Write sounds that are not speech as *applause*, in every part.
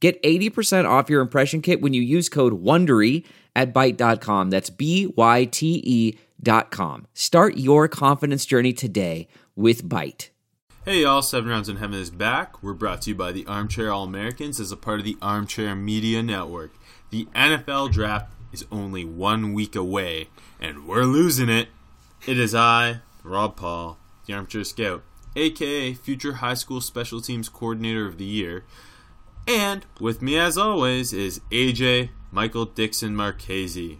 Get 80% off your impression kit when you use code WONDERY at Byte.com. That's B Y T E dot com. Start your confidence journey today with Byte. Hey y'all, Seven Rounds in Heaven is back. We're brought to you by the Armchair All Americans as a part of the Armchair Media Network. The NFL draft is only one week away, and we're losing it. It is I, Rob Paul, the Armchair Scout, aka future high school special teams coordinator of the year. And with me, as always, is AJ Michael Dixon Marchese.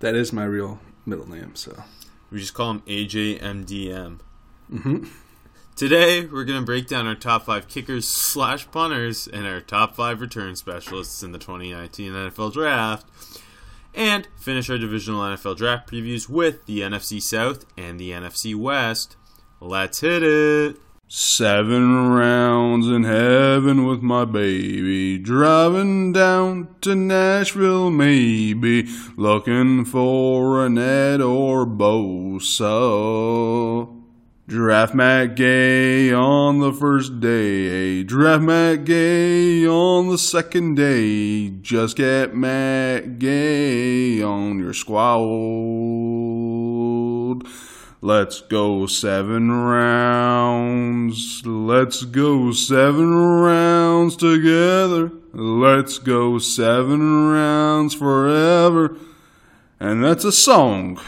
That is my real middle name, so. We just call him AJ MDM. Mm-hmm. Today, we're going to break down our top five kickers slash punters and our top five return specialists in the 2019 NFL Draft, and finish our divisional NFL Draft previews with the NFC South and the NFC West. Let's hit it! Seven rounds in heaven with my baby. Driving down to Nashville, maybe. Looking for a net or Bosa. Draft Matt Gay on the first day. Draft Matt Gay on the second day. Just get Matt Gay on your squad. Let's go seven rounds. Let's go seven rounds together. Let's go seven rounds forever. And that's a song.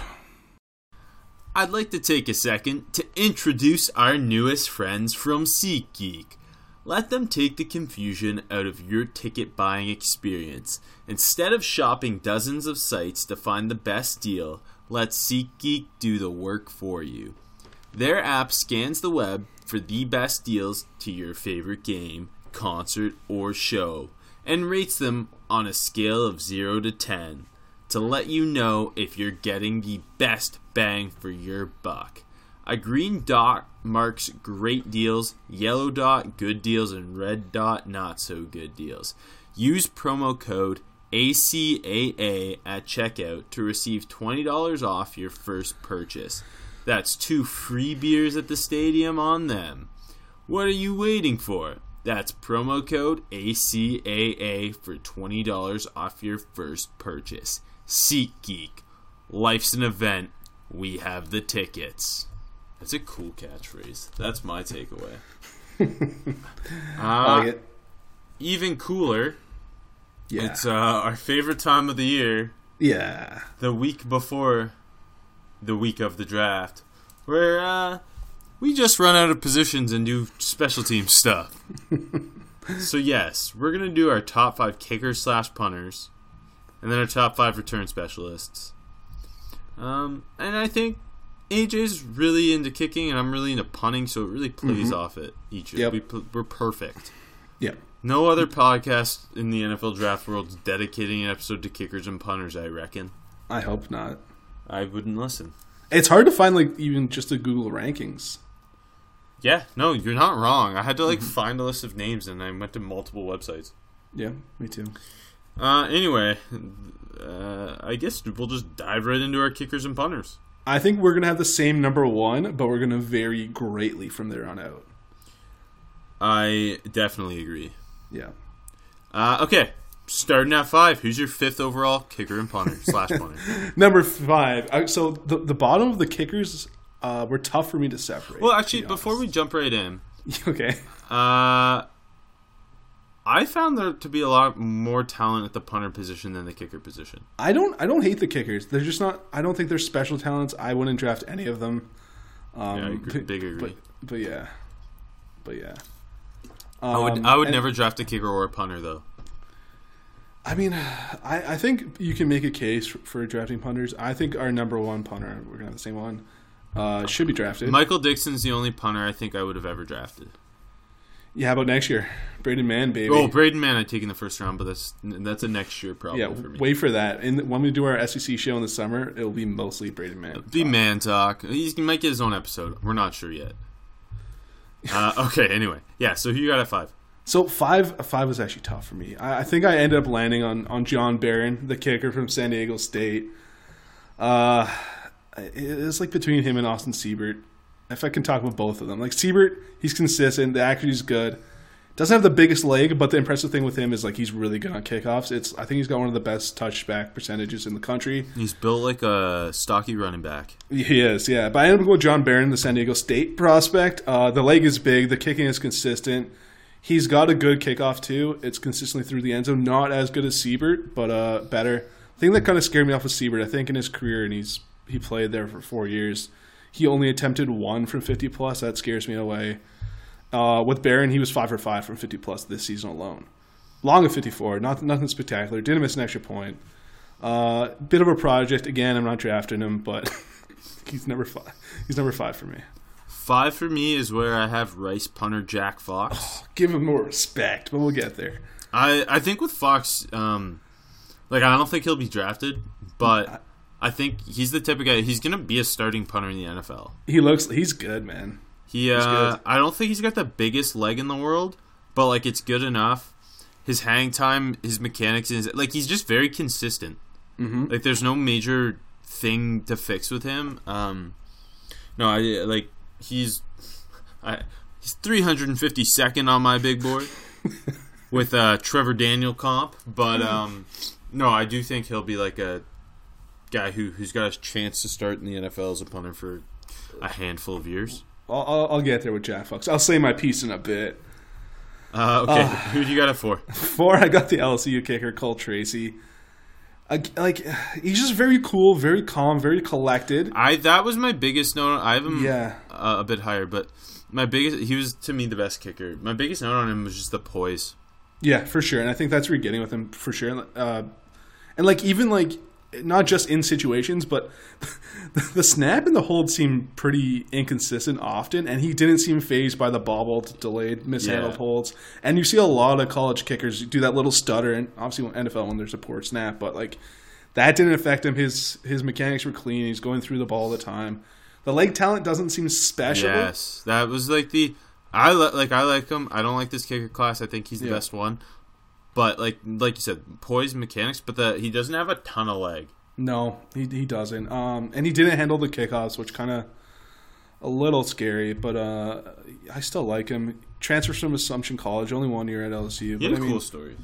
I'd like to take a second to introduce our newest friends from SeatGeek. Let them take the confusion out of your ticket buying experience. Instead of shopping dozens of sites to find the best deal, let SeatGeek do the work for you. Their app scans the web for the best deals to your favorite game, concert, or show, and rates them on a scale of 0 to 10 to let you know if you're getting the best bang for your buck. A green dot marks great deals, yellow dot good deals, and red dot not so good deals. Use promo code ACAA at checkout to receive $20 off your first purchase. That's two free beers at the stadium on them. What are you waiting for? That's promo code ACAA for $20 off your first purchase. SeatGeek. Life's an event. We have the tickets. That's a cool catchphrase. That's my takeaway. *laughs* uh, like it. Even cooler, Yeah. it's uh, our favorite time of the year, yeah. the week before the week of the draft, where uh, we just run out of positions and do special team stuff. *laughs* so yes, we're gonna do our top five kickers slash punters, and then our top five return specialists. Um, and I think AJ's really into kicking, and I'm really into punting, so it really plays off it each. Yep. We, we're perfect. Yeah. No other podcast in the NFL draft world is dedicating an episode to kickers and punters. I reckon. I hope not. I wouldn't listen. It's hard to find like even just the Google rankings. Yeah, no, you're not wrong. I had to like find a list of names, and I went to multiple websites. Yeah, me too. Uh, anyway, uh, I guess we'll just dive right into our kickers and punters. I think we're gonna have the same number one, but we're gonna vary greatly from there on out. I definitely agree. Yeah. Uh, okay, starting at five. Who's your fifth overall kicker and punter *laughs* slash punter? Number five. I, so the the bottom of the kickers uh, were tough for me to separate. Well, actually, be before we jump right in, *laughs* okay, uh, I found there to be a lot more talent at the punter position than the kicker position. I don't I don't hate the kickers. They're just not. I don't think they're special talents. I wouldn't draft any of them. Um, Yeah, I agree, but- big agree. But, but yeah, but yeah. I would Um, I would and- never draft a kicker or a punter though. I mean, I, I think you can make a case for, for drafting punters. I think our number one punter, we're gonna have the same one, uh, should be drafted. Michael Dixon's the only punter I think I would have ever drafted. Yeah, how about next year? Braden Mann, baby. Oh, Braden Mann, I take in the first round, but that's that's a next year problem yeah, for me. wait for that. And when we do our SEC show in the summer, it'll be mostly Braden Mann. Be man talk. He's, he might get his own episode. We're not sure yet. Uh, okay. Anyway, yeah. So who you got at five? So five five was actually tough for me. I, I think I ended up landing on on John Baron, the kicker from San Diego State. Uh, it's like between him and Austin Seibert. If I can talk about both of them, like Seibert, he's consistent. The accuracy's good. Doesn't have the biggest leg, but the impressive thing with him is like he's really good on kickoffs. It's I think he's got one of the best touchback percentages in the country. He's built like a stocky running back. He is, yeah. But I ended up going with John Baron, the San Diego State prospect. Uh, the leg is big, the kicking is consistent. He's got a good kickoff too. It's consistently through the end zone. Not as good as Seibert, but uh, better. The thing that kind of scared me off with Seibert, I think, in his career, and he's he played there for four years. He only attempted one from fifty plus. That scares me away. Uh, with Baron, he was five for five from fifty plus this season alone. Long of fifty four, not nothing spectacular. Didn't miss an extra point. Uh, bit of a project. Again, I'm not drafting him, but *laughs* he's number five. He's number five for me. Five for me is where I have Rice punter Jack Fox. Give him more respect, but we'll get there. I I think with Fox, um, like I don't think he'll be drafted, but I think he's the type of guy. He's gonna be a starting punter in the NFL. He looks. He's good, man. He, uh, I don't think he's got the biggest leg in the world, but like it's good enough. His hang time, his mechanics, is like he's just very consistent. Mm-hmm. Like there's no major thing to fix with him. Um, no, I like he's I, he's 352nd on my big board *laughs* with uh, Trevor Daniel comp, but um, no, I do think he'll be like a guy who who's got a chance to start in the NFL as a punter for a handful of years. I'll, I'll, I'll get there with Jack Fox. I'll say my piece in a bit. Uh, okay, who do you got it for? *laughs* For I got the LSU kicker, Cole Tracy. I, like he's just very cool, very calm, very collected. I that was my biggest note. I have him Yeah. uh, a bit higher, but my biggest he was to me the best kicker. My biggest note on him was just the poise. Yeah, for sure. And I think that's where you're getting with him for sure. Uh, and like even like not just in situations, but *laughs* the snap and the hold seemed pretty inconsistent often, and he didn't seem phased by the bobbled, delayed, mishandled Yeah. holds. And you see a lot of college kickers do that little stutter, and obviously NFL when there's a poor snap, but like that didn't affect him. His his mechanics were clean. He's going through the ball all the time. The leg talent doesn't seem special. Yes, that was like the I li- like I like him. I don't like this kicker class. I think he's the Yeah. best one. But like like you said, poise mechanics, but the he doesn't have a ton of leg. No, he he doesn't. Um, and he didn't handle the kickoffs, which kind of a little scary. But uh, I still like him. Transfers from Assumption College, only one year at LSU. He But had I a mean, cool story.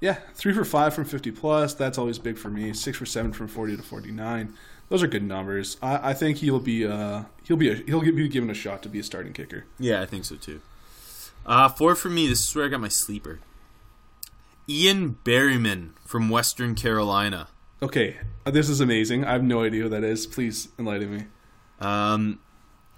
yeah, three for five from fifty plus. That's always big for me. Six for seven from forty to forty nine. Those are good numbers. I, I think he'll be uh he'll be a, he'll be given a shot to be a starting kicker. Yeah, I think so too. Uh, four for me. This is where I got my sleeper. Ian Berryman from Western Carolina. Okay, uh, this is amazing. I have no idea who that is. Please enlighten me. Um,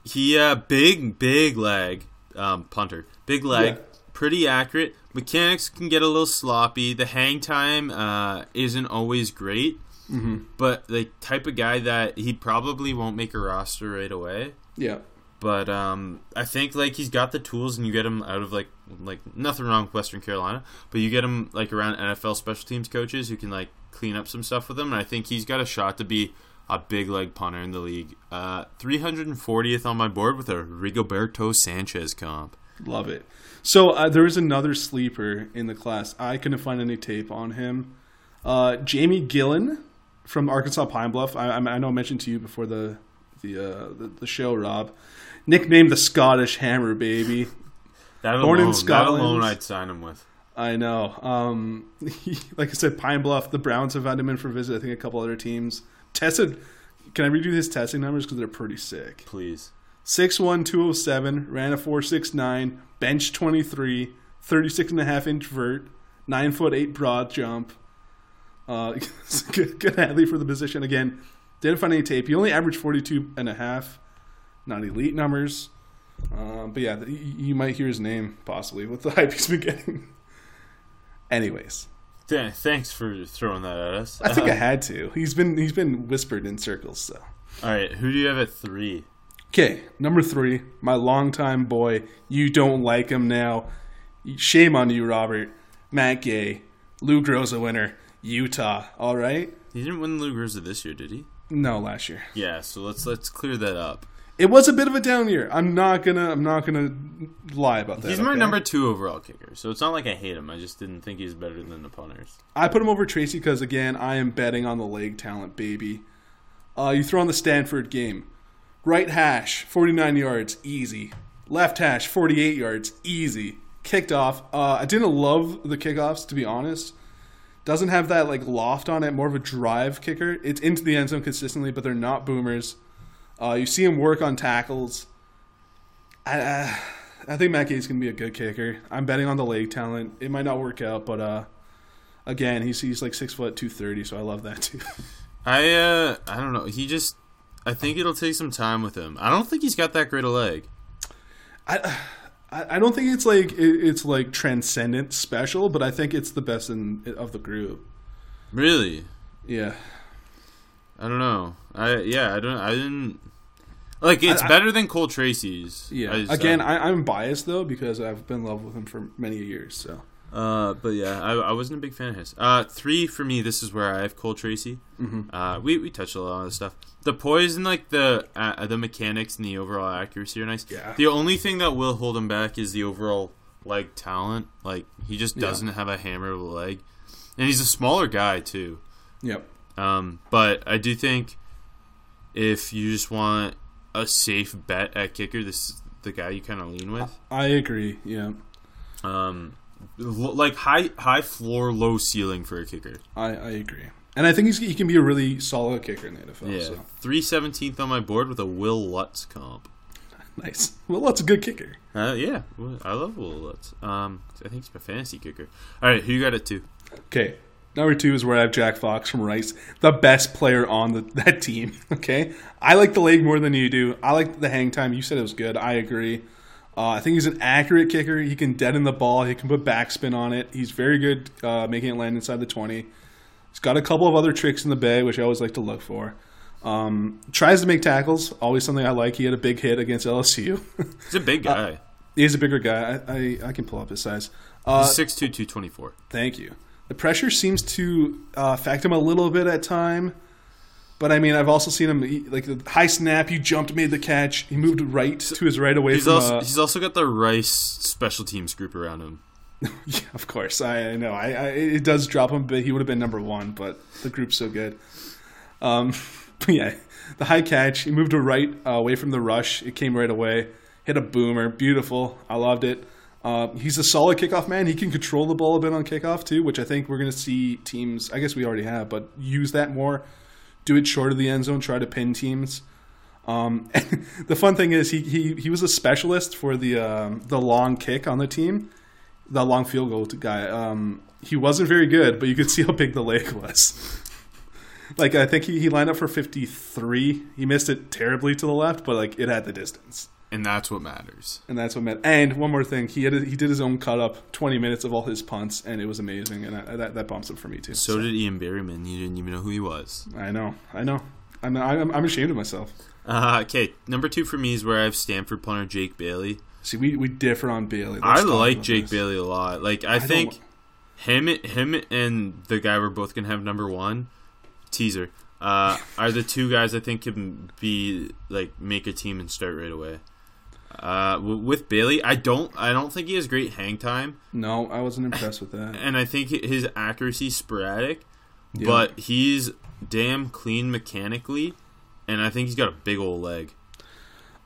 he uh, big big leg um, punter, big leg, Yeah. pretty accurate. Mechanics can get a little sloppy. The hang time uh, isn't always great, Mm-hmm. but the type of guy that he probably won't make a roster right away. Yeah, But um, I think like he's got the tools, and you get him out of like like nothing wrong with Western Carolina, but you get him like around NFL special teams coaches who can like clean up some stuff with him, and I think he's got a shot to be a big leg punter in the league. Uh, 340th on my board with a Rigoberto Sanchez comp. Love it. So uh, there was another sleeper in the class. I couldn't find any tape on him. Uh, Jamie Gillan from Arkansas Pine Bluff. I, I I know I mentioned to you before the the, uh, the the show, Rob. Nicknamed the Scottish Hammer, baby. That Born in alone, that Scotland. alone, I'd sign him with. I know. Um, he, *laughs* like I said, Pine Bluff. The Browns have had him in for a visit. I think a couple other teams tested. Can I redo his testing numbers because they're pretty sick? Please. 6'1", ran a 4.69, bench 23, 36 and a half inch vert, 9 foot 8 broad jump. Uh, *laughs* good, good athlete for the position. Again, didn't find any tape. He only averaged 42 and a half. Not elite numbers. Um, but yeah, you, might hear his name possibly with the *laughs* hype he's been getting. Anyways, Th- thanks for throwing that at us. I think I had to. He's been he's been whispered in circles. So All right, who do you have at three? Okay, number three, my longtime boy. You don't like him now. Shame on you, Robert. Matt Gay, Lou Groza winner, Utah. All right. He didn't win Lou Groza this year, did he? No, last year. Yeah, so let's let's clear that up. It was a bit of a down year. I'm not gonna. I'm not gonna lie about that. He's my okay? number two overall kicker, so it's not like I hate him. I just didn't think he's better than the punters. I put him over Tracy because again, I am betting on the leg talent, baby. Uh, you throw on the Stanford game. Right hash, 49 yards, easy. Left hash, 48 yards, easy. Kicked off. Uh, I didn't love the kickoffs, to be honest. Doesn't have that like loft on it, more of a drive kicker. It's into the end zone consistently, but they're not boomers. Uh, you see him work on tackles. I, uh, I think Matt Gay's gonna be a good kicker. I'm betting on the leg talent. It might not work out, but uh, again, he's he's like six foot two thirty, so I love that too. *laughs* I uh I don't know. He just I think it'll take some time with him. I don't think he's got that great a leg. I, I I don't think it's like it's like transcendent special, but I think it's the best in of the group. Really? Yeah, I don't know. I yeah, I don't I didn't like it's I- I- better than Cole Tracy's. yeah. I just- Again, I, I'm biased though because I've been in love with him for many years. So Uh, but yeah, I, I wasn't a big fan of his. Uh, three for me. This is where I have Cole Tracy. Mm-hmm. Uh, we we touched a lot on this stuff. The poise and like the uh, the mechanics and the overall accuracy are nice. Yeah. The only thing that will hold him back is the overall like talent. Like he just doesn't have a hammer of a leg, and he's a smaller guy too. yep. Um, but I do think if you just want a safe bet at kicker, this is the guy you kind of lean with. I agree. Yeah, Um, l- like high high floor, low ceiling for a kicker. I, I agree, and I think he's, he can be a really solid kicker in the NFL. Yeah, So three seventeenth on my board with a Will Lutz comp. *laughs* nice. Will that's a good kicker. Uh, yeah, I love Will Lutz. Um, I think he's my fantasy kicker. All right, who you got it to? Okay. Number two is where I have Jack Fox from Rice, the best player on the, *laughs* that team. Okay. I like the leg more than you do. I like the hang time. You said it was good. I agree. Uh, I think he's an accurate kicker. He can deaden the ball. He can put backspin on it. He's very good uh, making it land inside the 20. He's got a couple of other tricks in the bag, which I always like to look for. Um, tries to make tackles. Always something I like. He had a big hit against LSU. *laughs* He's a big guy. he's a bigger guy. I, I, I can pull up his size. Uh, he's six two two twenty four. Thank you. The pressure seems to uh, affect him a little bit at time, but I mean, I've also seen him like the high snap. He jumped, made the catch. He moved right to his right away He's from. also uh, he's also got the Rice special teams group around him. *laughs* yeah, of course, I, I know. I, I it does drop him, but he would have been number one. But the group's so good. Um, *laughs* but yeah, the high catch. He moved to right uh, away from the rush. It came right away. Hit a boomer. Beautiful. I loved it. Uh, he's a solid kickoff man. He can control the ball a bit on kickoff too, which I think we're going to see teams. I guess we already have, but use that more. Do it short of the end zone. Try to pin teams. Um, *laughs* the fun thing is he, he he was a specialist for the um, the long kick on the team, the long field goal guy. Um, he wasn't very good, but you could *laughs* see how big the leg was. *laughs* like I think he, he lined up for fifty three. He missed it terribly to the left, but like it had the distance, And that's what matters. and that's what meant. And one more thing, he had a, he did his own cut up, twenty minutes of all his punts, and it was amazing, and I, that that bumps it for me too. So did Ian Berryman. You didn't even know who he was. I know, I know. I'm I'm, I'm ashamed of myself. Uh, okay, number two for me is where I have Stanford punter Jake Bailey. See, we, we differ on Bailey. Let's I like Jake this. Bailey a lot. Like I, don't- think him, him, and the guy we're both gonna have number one, teaser, uh, *laughs* are the two guys I think can be like make a team and start right away. Uh, with Bailey, I don't, I don't think he has great hang time, No, I wasn't impressed with that. and I think his accuracy is sporadic, Yeah. but he's damn clean mechanically, and I think he's got a big old leg.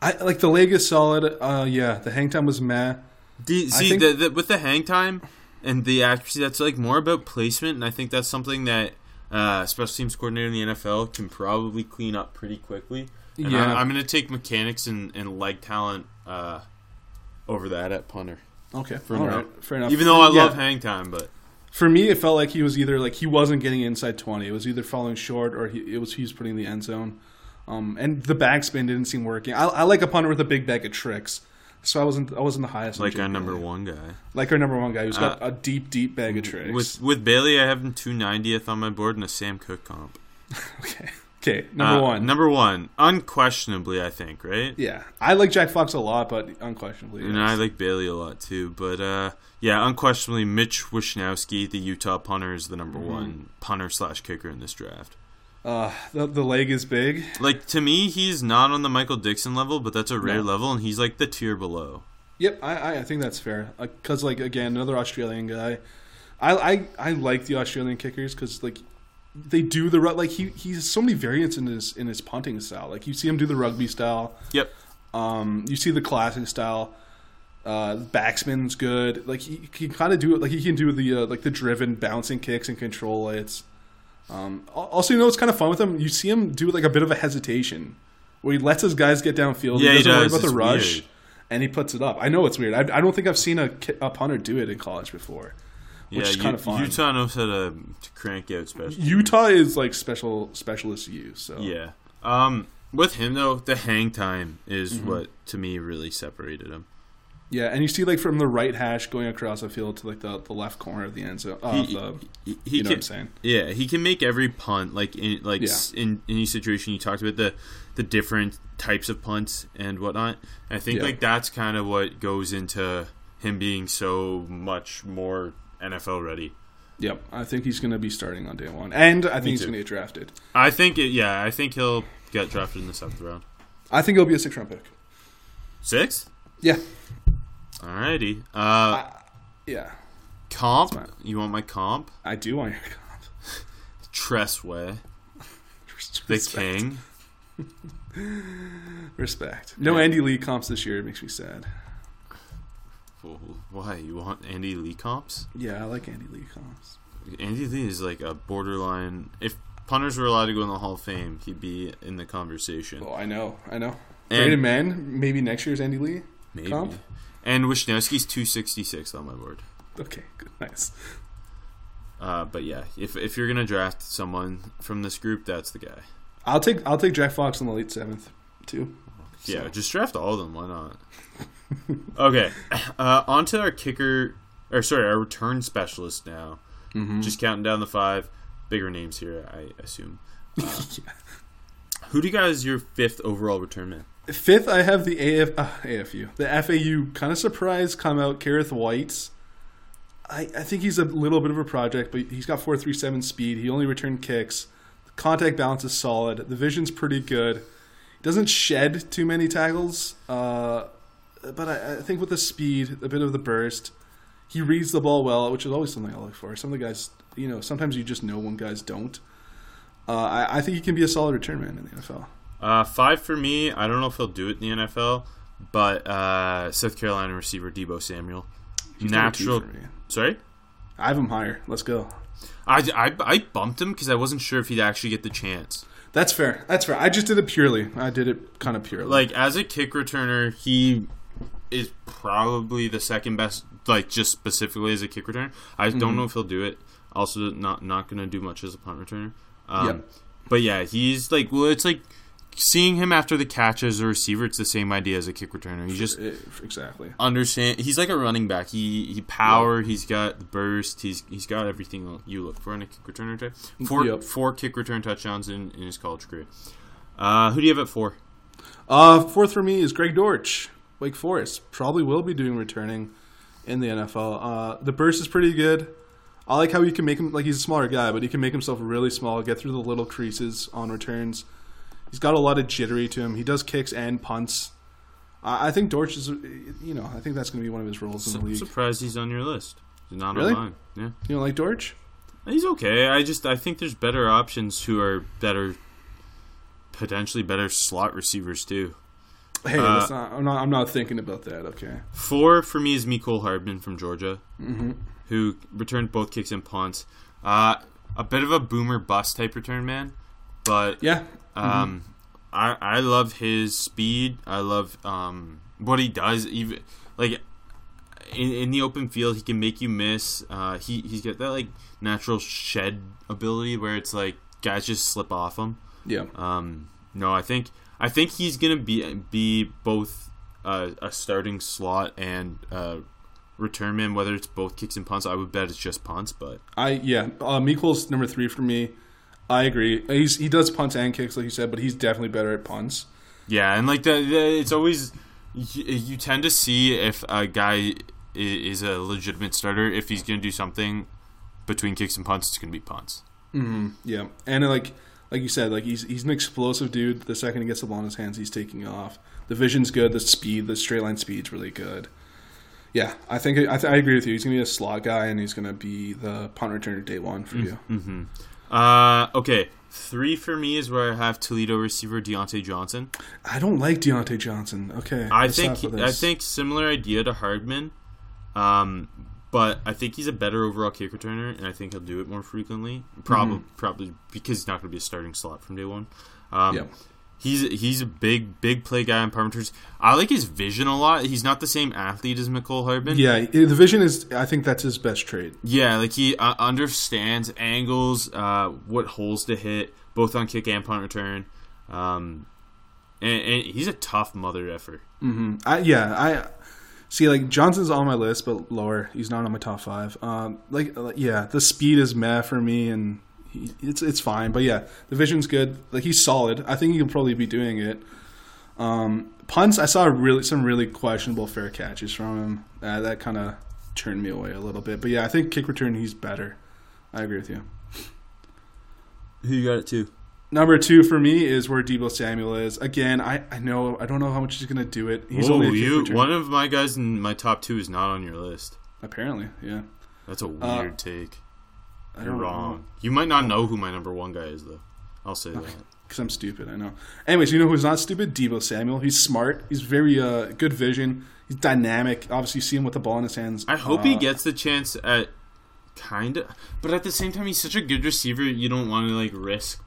I like the leg is solid. Uh, yeah, the hang time was meh. The, see, think- the, the, with the hang time and the accuracy, that's like more about placement, and I think that's something that uh, special teams coordinator in the NFL can probably clean up pretty quickly. And Yeah. I, am going to take mechanics and, and leg talent uh, over that at punter. Okay, For all right, fair enough. Even though I Yeah, love hang time, but for me, it felt like he was either like he wasn't getting inside twenty. It was either falling short or he it was he was putting the end zone. Um, and the backspin didn't seem working. I, I like a punter with a big bag of tricks, so I wasn't I wasn't the highest. like our number one guy. like our number one guy who's got a deep deep bag of tricks. With with Bailey, I have him 290th on my board and a Sam Koch comp. *laughs* okay, Okay, number Uh, one. Number one, unquestionably, I think, right? yeah, I like Jack Fox a lot, but unquestionably, And yes. I like Bailey a lot too. But uh, yeah, unquestionably, Mitch Wishnowsky, the Utah punter, is the number Mm-hmm. one punter slash kicker in this draft. uh, the, the leg is big. Like to me, he's not on the Michael Dixon level, but that's a rare No. level, and he's like the tier below. Yep, I, I, I think that's fair. Because like again, another Australian guy. I I, I like the Australian kickers because like they do the like he he has so many variants in his in his punting style. Like you see him do the rugby style. Yep. Um, you see the classic style. Uh, backspin's good. Like he, he can kind of do it. Like he can do the uh, like the driven bouncing kicks and control it's. Um, also, you know, it's kind of fun with him. You see him do like a bit of a hesitation, where he lets his guys get downfield. Yeah, he doesn't worry does. about the rush, weird. and he puts it up. I know it's weird. I, I don't think I've seen a, a punter do it in college before. Which yeah, is U- kinda fun. Utah knows how to, to crank out special. Utah is like special specialist use. So Yeah. Um, with him though, the hang time is Mm-hmm. what to me really separated him. yeah, and you see like from the right hash going across the field to like the, the left corner of the end zone. Uh, He- the, He, he you know can, what I'm saying? Yeah, he can make every punt like in like Yeah. s- in any situation you talked about the the different types of punts and whatnot. I think Yeah. like that's kind of what goes into him being so much more NFL ready. Yep, I think he's going to be starting on day one, and I think he's going to get drafted. I think it, yeah, I think he'll get drafted in the seventh round. I think he'll be a six round pick. Six? Yeah, Alrighty. Uh, yeah, comp? You want my comp? I do want your comp. *laughs* Tress Way, *laughs* the Respect. king. *laughs* Respect. No Andy Lee comps this year. It makes me sad. Why you want Andy Lee comps? Yeah, I like Andy Lee comps. Andy Lee is like a borderline. If punters were allowed to go in the Hall of Fame, he'd be in the conversation. Oh, I know, I know. And- Braden Mann, maybe next year's Andy Lee Maybe. comp. And Wishnowsky's 266 on my board. Okay, good, nice. Uh, but yeah, if if you're gonna draft someone from this group, that's the guy. I'll take I'll take Jack Fox in the late seventh too. Yeah, So- just draft all of them. Why not? *laughs* okay, *clears throat* uh, on to our kicker, or sorry, our return specialist now. Mm-hmm. Just counting down the five bigger names here, I assume. *laughs* Uh, Who do you guys your fifth overall return man? Fifth, I have the AF, uh, AFU, the FAU kind of surprise come out. Kerrith Whyte. I, I think he's a little bit of a project, but he's got four three seven speed. He only returned kicks. The contact balance is solid. The vision's pretty good. He doesn't shed too many tackles, uh, but I, I think with the speed, a bit of the burst, he reads the ball well, which is always something I look for. Some of the guys, you know, sometimes you just know when guys don't. Uh, I, I think he can be a solid return man in the NFL. Uh, five for me. I don't know if he'll do it in the NFL, but uh, South Carolina receiver Deebo Samuel, He's natural. Sorry, I have him higher. Let's go. I, I, I bumped him because I wasn't sure if he'd actually get the chance. That's fair. That's fair. I just did it purely. I did it kind of purely. Like as a kick returner, he is probably the second best. Like just specifically as a kick returner, I Mm-hmm. don't know if he'll do it. Also, not not going to do much as a punt returner. Um, Yep. But yeah, he's like well, it's like seeing him after the catch as a receiver. It's the same idea as a kick returner. He just exactly. understand. He's like a running back. He he power. He's got the burst. He's he's got everything you look for in a kick returner type. Four Yep. four kick return touchdowns in, in his college career. Uh, who do you have at four? Uh, fourth for me is Greg Dortch, Wake Forest. Probably will be doing returning in the NFL. Uh, the burst is pretty good. I like how he can make him like he's a smaller guy, but he can make himself really small, get through the little creases on returns. He's got a lot of jittery to him. He does kicks and punts. I I think Dortch is, you know, I think that's going to be one of his roles in the I'm league. surprised he's on your list. He's not Really? on mine. Yeah, You don't like Dortch? he's okay. I just I think there's better options who are better, potentially better slot receivers too. Hey, Uh, that's not, I'm not. I'm not thinking about that. Okay. Four for me is Mecole Hardman from Georgia, Mm-hmm. who returned both kicks and punts. Uh, a bit of a boomer bust type return man, but Yeah. Um, I I love his speed. I love um what he does. Even like in, in the open field, he can make you miss. Uh, he he's got that like natural shed ability where it's like guys just slip off him. Yeah. Um, no, I think I think he's gonna be be both uh, a starting slot and uh, return man. Whether it's both kicks and punts, I would bet it's just punts. But I yeah, uh, Mecole's number three for me. I agree. He's he does punts and kicks, like you said, but he's definitely better at punts. Yeah, and like the, the it's always you, you tend to see if a guy is a legitimate starter if he's going to do something between kicks and punts, it's going to be punts. Mm-hmm. Yeah, and like like you said, like he's he's an explosive dude. The second he gets the ball in his hands, he's taking off. The vision's good. The speed, the straight line speed's really good. Yeah, I think I, th- I agree with you. He's gonna be a slot guy, and he's gonna be the punt returner day one for you. Uh, okay, three for me is where I have Toledo receiver Diontae Johnson. I don't like Diontae Johnson. Okay, I think I think similar idea to Hardman, um, but I think he's a better overall kick returner, and I think he'll do it more frequently. Probably, Mm-hmm. probably because he's not going to be a starting slot from day one. Um, Yeah. He's he's a big big play guy on returns. I like his vision a lot. He's not the same athlete as Mecole Hardman. Yeah, the vision is. I think that's his best trait. Yeah, like he uh, understands angles, uh, what holes to hit, both on kick and punt return. Um, and, and he's a tough mother effer. I, yeah, I see. Like Johnson's on my list, but lower. He's not on my top five. Um, like, uh, yeah, the speed is meh for me, and he, it's it's fine. But yeah, the vision's good. Like he's solid. I think he can probably be doing it. Um, punts, I saw really some really questionable fair catches from him. Uh, that kind of turned me away a little bit. But yeah, I think kick return he's better. I agree with you. Who you got it to? Number two for me is where Deebo Samuel is. Again, I, I know I don't know how much he's going to do it. He's Whoa, only a you one of my guys in my top two is not on your list. apparently, yeah. That's a weird Uh, take. You're wrong. You might not know who my number one guy is though. I'll say that. because I'm stupid. I know. Anyways, you know who's not stupid? Deebo Samuel. He's smart. He's very uh, good vision. He's dynamic. Obviously, you see him with the ball in his hands. I hope he Uh, gets the chance at kind of, but at the same time, he's such a good receiver. You don't want to like risk.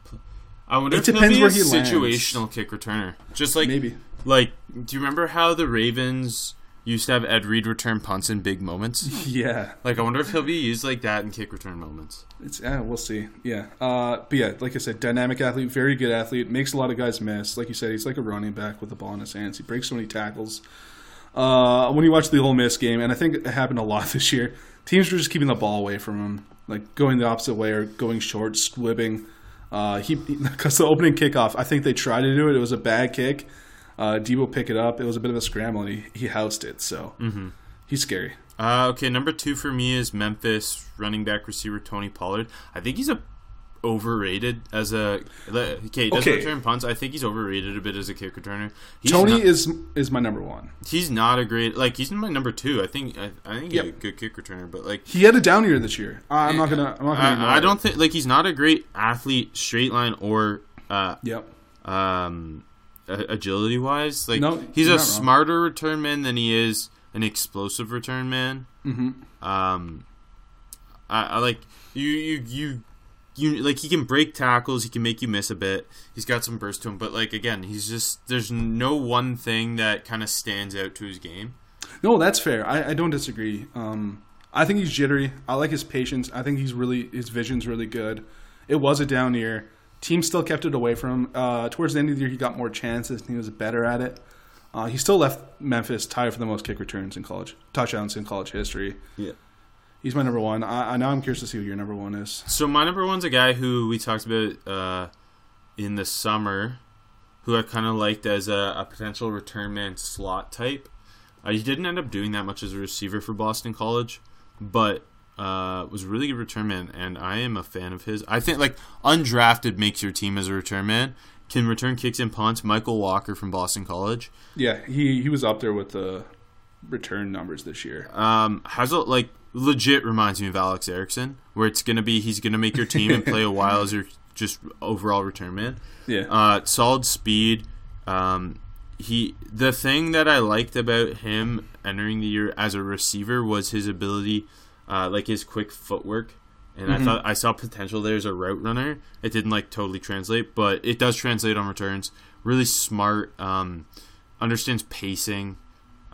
I wonder It if he'll depends be where a he lands. situational kick returner. Just like Maybe. like, do you remember how the Ravens used to have Ed Reed return punts in big moments? *laughs* Yeah, like, I wonder if he'll be used like that in kick return moments. it's yeah. We'll see. Yeah. Uh, but yeah, like I said, dynamic athlete, very good athlete. Makes a lot of guys miss. Like you said, he's like a running back with the ball in his hands. He breaks so many tackles. Uh, when you watch the Ole Miss game, and I think it happened a lot *laughs* this year, teams were just keeping the ball away from him, like going the opposite way or going short, squibbing. Uh, he *laughs* because the opening kickoff, I think they tried to do it. It was a bad kick. Uh, Deebo pick it up. It was a bit of a scramble, and he, he housed it. So he's scary. Uh, okay, number two for me is Memphis running back receiver Tony Pollard. I think he's a overrated as a okay. He doesn't Okay. return punts. I think he's overrated a bit as a kick returner. He's Tony not, is is my number one. he's not a great like he's my number two. I think I, I think he's a good kick returner, but like He had a down year this year. Uh, I'm not gonna. I'm not gonna. I, I don't think like he's not a great athlete straight line or uh, Yep. um agility wise. Like No, he's a not wrong. smarter return man than he is an explosive return man. Mm-hmm. Um, I, I like you, you, you, you. Like he can break tackles. He can make you miss a bit. He's got some burst to him, but like again, he's just there's no one thing that kind of stands out to his game. No, that's fair. I, I don't disagree. Um, I think he's jittery. I like his patience. I think he's really his vision's really good. It was a down year. Team still kept it away from him. Uh, towards the end of the year, he got more chances and he was better at it. Uh, he still left Memphis tied for the most kick returns in college touchdowns in college history. Yeah. He's my number one. I, I now I'm curious to see who your number one is. So my number one's a guy who we talked about uh, in the summer, who I kind of liked as a, a potential return man slot type. Uh, he didn't end up doing that much as a receiver for Boston College, but uh, was a really good return man, and I am a fan of his. I think like undrafted makes your team as a return man. Can return kicks and punts. Michael Walker from Boston College Yeah, he he was up there with the return numbers this year. um, has a like legit reminds me of Alex Erickson, where it's gonna be he's gonna make your team and play a *laughs* while as your just overall return man. Yeah. Uh, solid speed. Um, he the thing that I liked about him entering the year as a receiver was his ability, uh, like his quick footwork. And I thought I saw potential there as a route runner. It didn't like totally translate, but it does translate on returns. Really smart. Um, understands pacing.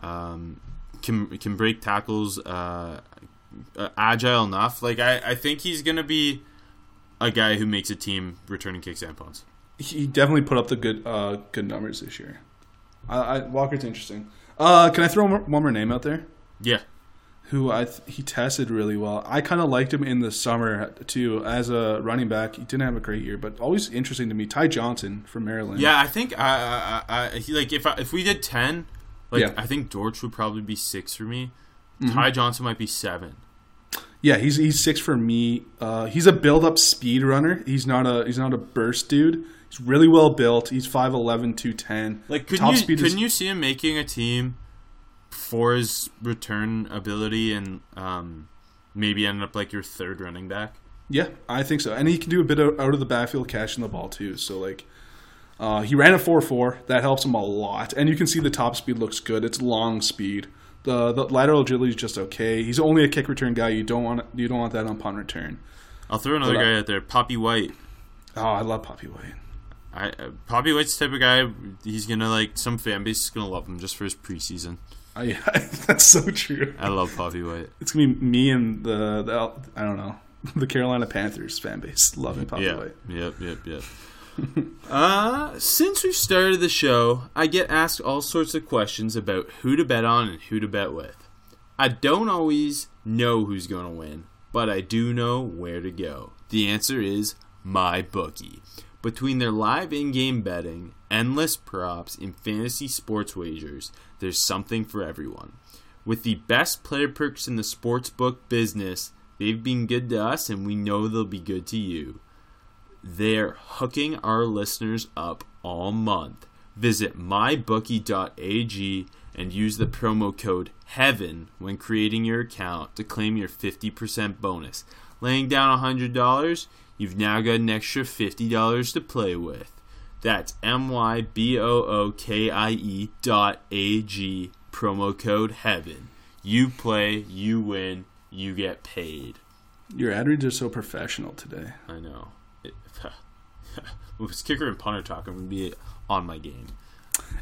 Um, can can break tackles. Uh, uh, agile enough. Like I, I think he's gonna be a guy who makes a team returning kicks and punts. he definitely put up the good uh, good numbers this year. I, I, Walker's interesting. Uh, can I throw one more, name out there? Yeah. who I th- he tested really well. I kind of liked him in the summer too as a running back. He didn't have a great year, but always interesting to me. Ty Johnson from Maryland. Yeah, I think I, I, I he, like if I, if we did ten, like Yeah. I think Dortch would probably be six for me. Ty Johnson might be seven. Yeah, he's he's six for me. Uh, he's a build up speed runner. He's not a he's not a burst dude. He's really well built. He's 5'11", 210. Like, couldn't Top you speed is- couldn't you see him making a team for his return ability and um, maybe end up like your third running back? Yeah, I think so. And he can do a bit of out of the backfield catching the ball too. So like uh, he ran a 4-4. That helps him a lot. And you can see the top speed looks good. It's long speed. The the lateral agility is just okay. He's only a kick return guy. You don't want you don't want that on punt return. I'll throw another But, uh, guy out there, Papi White. Oh, I love Papi White. I uh, Papi White's the type of guy. He's gonna like some fan base is gonna love him just for his preseason. I, *laughs* that's so true. I love Papi White. It's gonna be me and the, the I don't know *laughs* the Carolina Panthers fan base loving Papi yeah. White. Yep. Yep. Yep. Uh, since we've started the show, I get asked all sorts of questions about who to bet on and who to bet with. I don't always know who's going to win, but I do know where to go. The answer is my bookie. Between their live in-game betting, endless props, and fantasy sports wagers, there's something for everyone. With the best player perks in the sportsbook business, they've been good to us and we know they'll be good to you. They're hooking our listeners up all month. Visit mybookie.ag and use the promo code HEAVEN when creating your account to claim your 50% bonus. Laying down $100, you've now got an extra $50 to play with. That's M Y B O O K I E dot A G, promo code HEAVEN. You play, you win, you get paid. Your ad reads are so professional today. I know. If *laughs* it's kicker and punter talk, I'm gonna be on my game.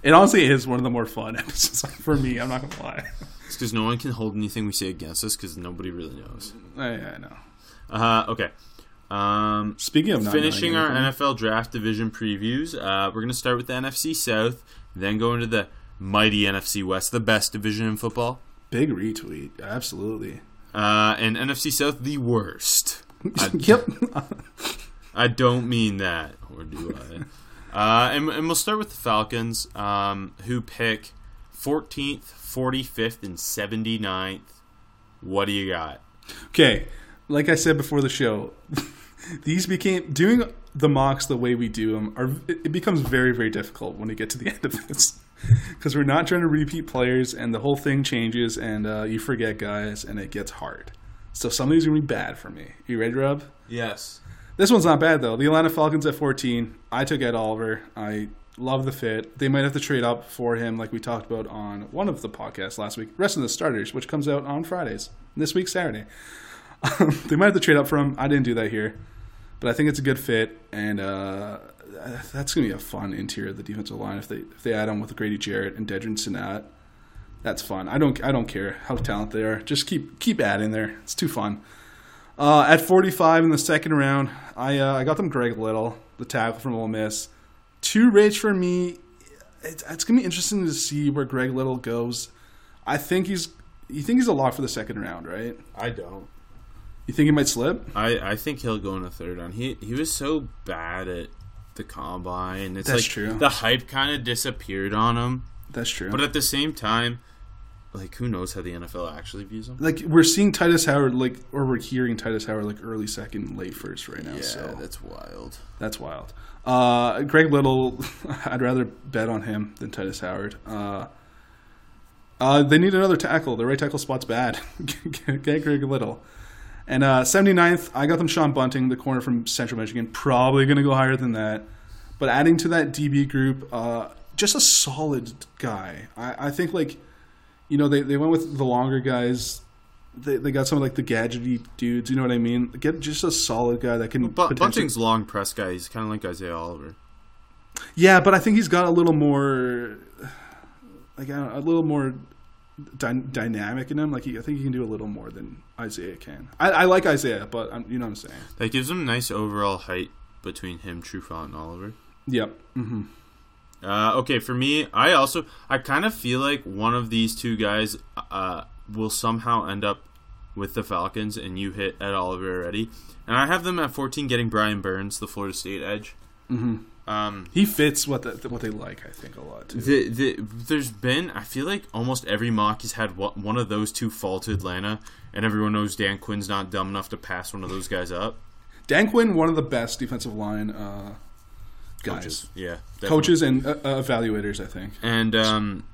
It honestly is one of the more fun *laughs* episodes for me. I'm not gonna lie. It's because no one can hold anything we say against us because nobody really knows. I, I know. Uh, okay. Um, Speaking of finishing our anything, NFL draft division previews, uh, we're gonna start with the NFC South, then go into the mighty NFC West, the best division in football, big retweet, absolutely. uh, and NFC South, the worst. *laughs* Yep. I don't mean that, or do I? uh, and, and we'll start with the Falcons, um, who pick 14th, 45th, and 79th. What do you got? okay, like I said before the show, *laughs* these became doing the mocks the way we do them are it it becomes very very difficult when we get to the *laughs* end of this because we're not trying to repeat players and the whole thing changes and uh, you forget guys and it gets hard. So some of these are gonna be bad for me. You ready, Rob? Yes. This one's not bad though. The Atlanta Falcons at 14. I took Ed Oliver. I love the fit. They might have to trade up for him, like we talked about on one of the podcasts last week. Rest of the starters, which comes out on Fridays. This week Saturday. *laughs* they might have to trade up for him. I didn't do that here, but I think it's a good fit, and uh, that's gonna be a fun interior of the defensive line if they if they add on with Grady Jarrett and Deadrin Senat. That's fun. I don't I don't care how talented they are. Just keep keep adding there. It's too fun. Uh, at 45 in the second round, I uh, I got them Greg Little, the tackle from Ole Miss. Too rich for me. It's, it's gonna be interesting to see where Greg Little goes. I think he's you think he's a lock for the second round, right? I don't. You think he might slip? I, I think he'll go in the third round. He he was so bad at the combine. It's That's like true. the hype kind of disappeared on him. That's true. But at the same time, like who knows how the NFL actually views him? like we're seeing Tytus Howard like or we're hearing Tytus Howard like early second, late first right now. Yeah, so that's wild. That's wild. Uh, Greg Little, *laughs* I'd rather bet on him than Titus Howard. Uh, uh, they need another tackle. The right tackle spot's bad. *laughs* Get Greg Little. And uh, 79th, I got them Sean Bunting, the corner from Central Michigan. Probably going to go higher than that. But adding to that DB group, uh, just a solid guy. I, I think, like, you know, they, they went with the longer guys. They, they got some of, like, the gadgety dudes. You know what I mean? Get just a solid guy that can. But potentially- Bunting's long press guy. He's kind of like Isaiah Oliver. Yeah, but I think he's got a little more, like I don't know, a little more dy- dynamic in him. Like he, I think he can do a little more than Isaiah can. I, I like Isaiah, but I'm, you know what I'm saying. That gives him nice overall height between him, Trufant, and Oliver. Yep. hmm Uh, okay, for me, I also I kind of feel like one of these two guys uh, will somehow end up with the Falcons, and you hit Ed Oliver already. And I have them at 14 getting Brian Burns, the Florida State edge. Mm-hmm. Um, He fits what the, what they like, I think, a lot too. the, the, there's been, I feel like almost every mock has had one one of those two fall to Atlanta, and everyone knows Dan Quinn's not dumb enough to pass one of those guys up. Dan Quinn, one of the best defensive line uh, guys, Coaches, yeah, definitely. coaches and uh, uh, evaluators. I think. And um,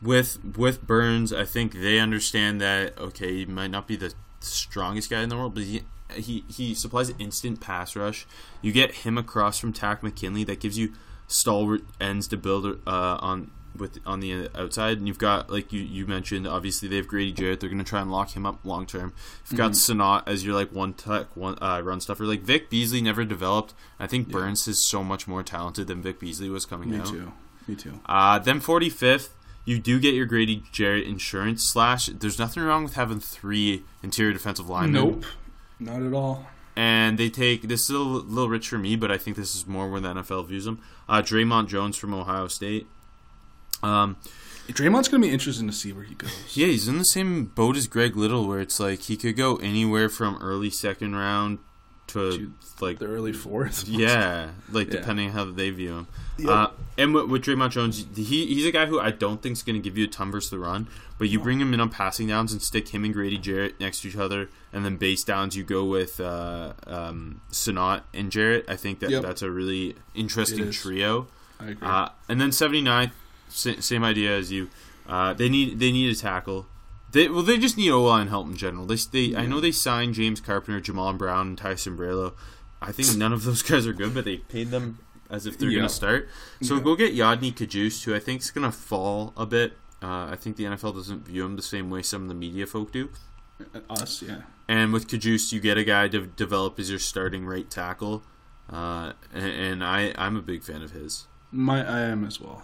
with with Burns, I think they understand that okay, he might not be the strongest guy in the world, but he he, he supplies instant pass rush. You get him across from Takk McKinley, that gives you stalwart ends to build uh, on with on the outside, and you've got like you, you mentioned, obviously they have Grady Jarrett. They're going to try and lock him up long term. You've got Senat as your like one tech one uh, run stuffer. Like Vic Beasley never developed. I think Burns is so much more talented than Vic Beasley was coming Me out. Me too. Me too. Uh, then 45th, you do get your Grady Jarrett insurance slash. There's nothing wrong with having three interior defensive linemen. Nope, not at all. And they take this is a little, little rich for me, but I think this is more where the NFL views them. Uh, Dre'Mont Jones from Ohio State. Um, Dre'Mont's going to be interesting to see where he goes. yeah, he's in the same boat as Greg Little, where it's like he could go anywhere from early second round to, To like The early fourth. *laughs* Yeah, like Yeah. depending on how they view him. Yep. Uh, and with, with Dre'Mont Jones, he, he's a guy who I don't think is going to give you a ton versus the run, but you bring him in on passing downs and stick him and Grady Jarrett next to each other, and then base downs you go with uh, um, Senat and Jarrett. I think that Yep. that's a really interesting trio. I agree. Uh, and then 79th, sa- same idea as you. Uh, they need they need a tackle. They well they just need O line help in general. They, they I know they signed James Carpenter, Jamon Brown, and Ty Sambrailo. I think none of those *laughs* guys are good, but they paid them as if they're Yeah. going to start. So Yeah. go get Yodny Cajuste, who I think is going to fall a bit. Uh, I think the NFL doesn't view him the same way some of the media folk do. Us, yeah. And with Cajuste, you get a guy to develop as your starting right tackle. Uh, and, and I, I'm a big fan of his. My, I am as well.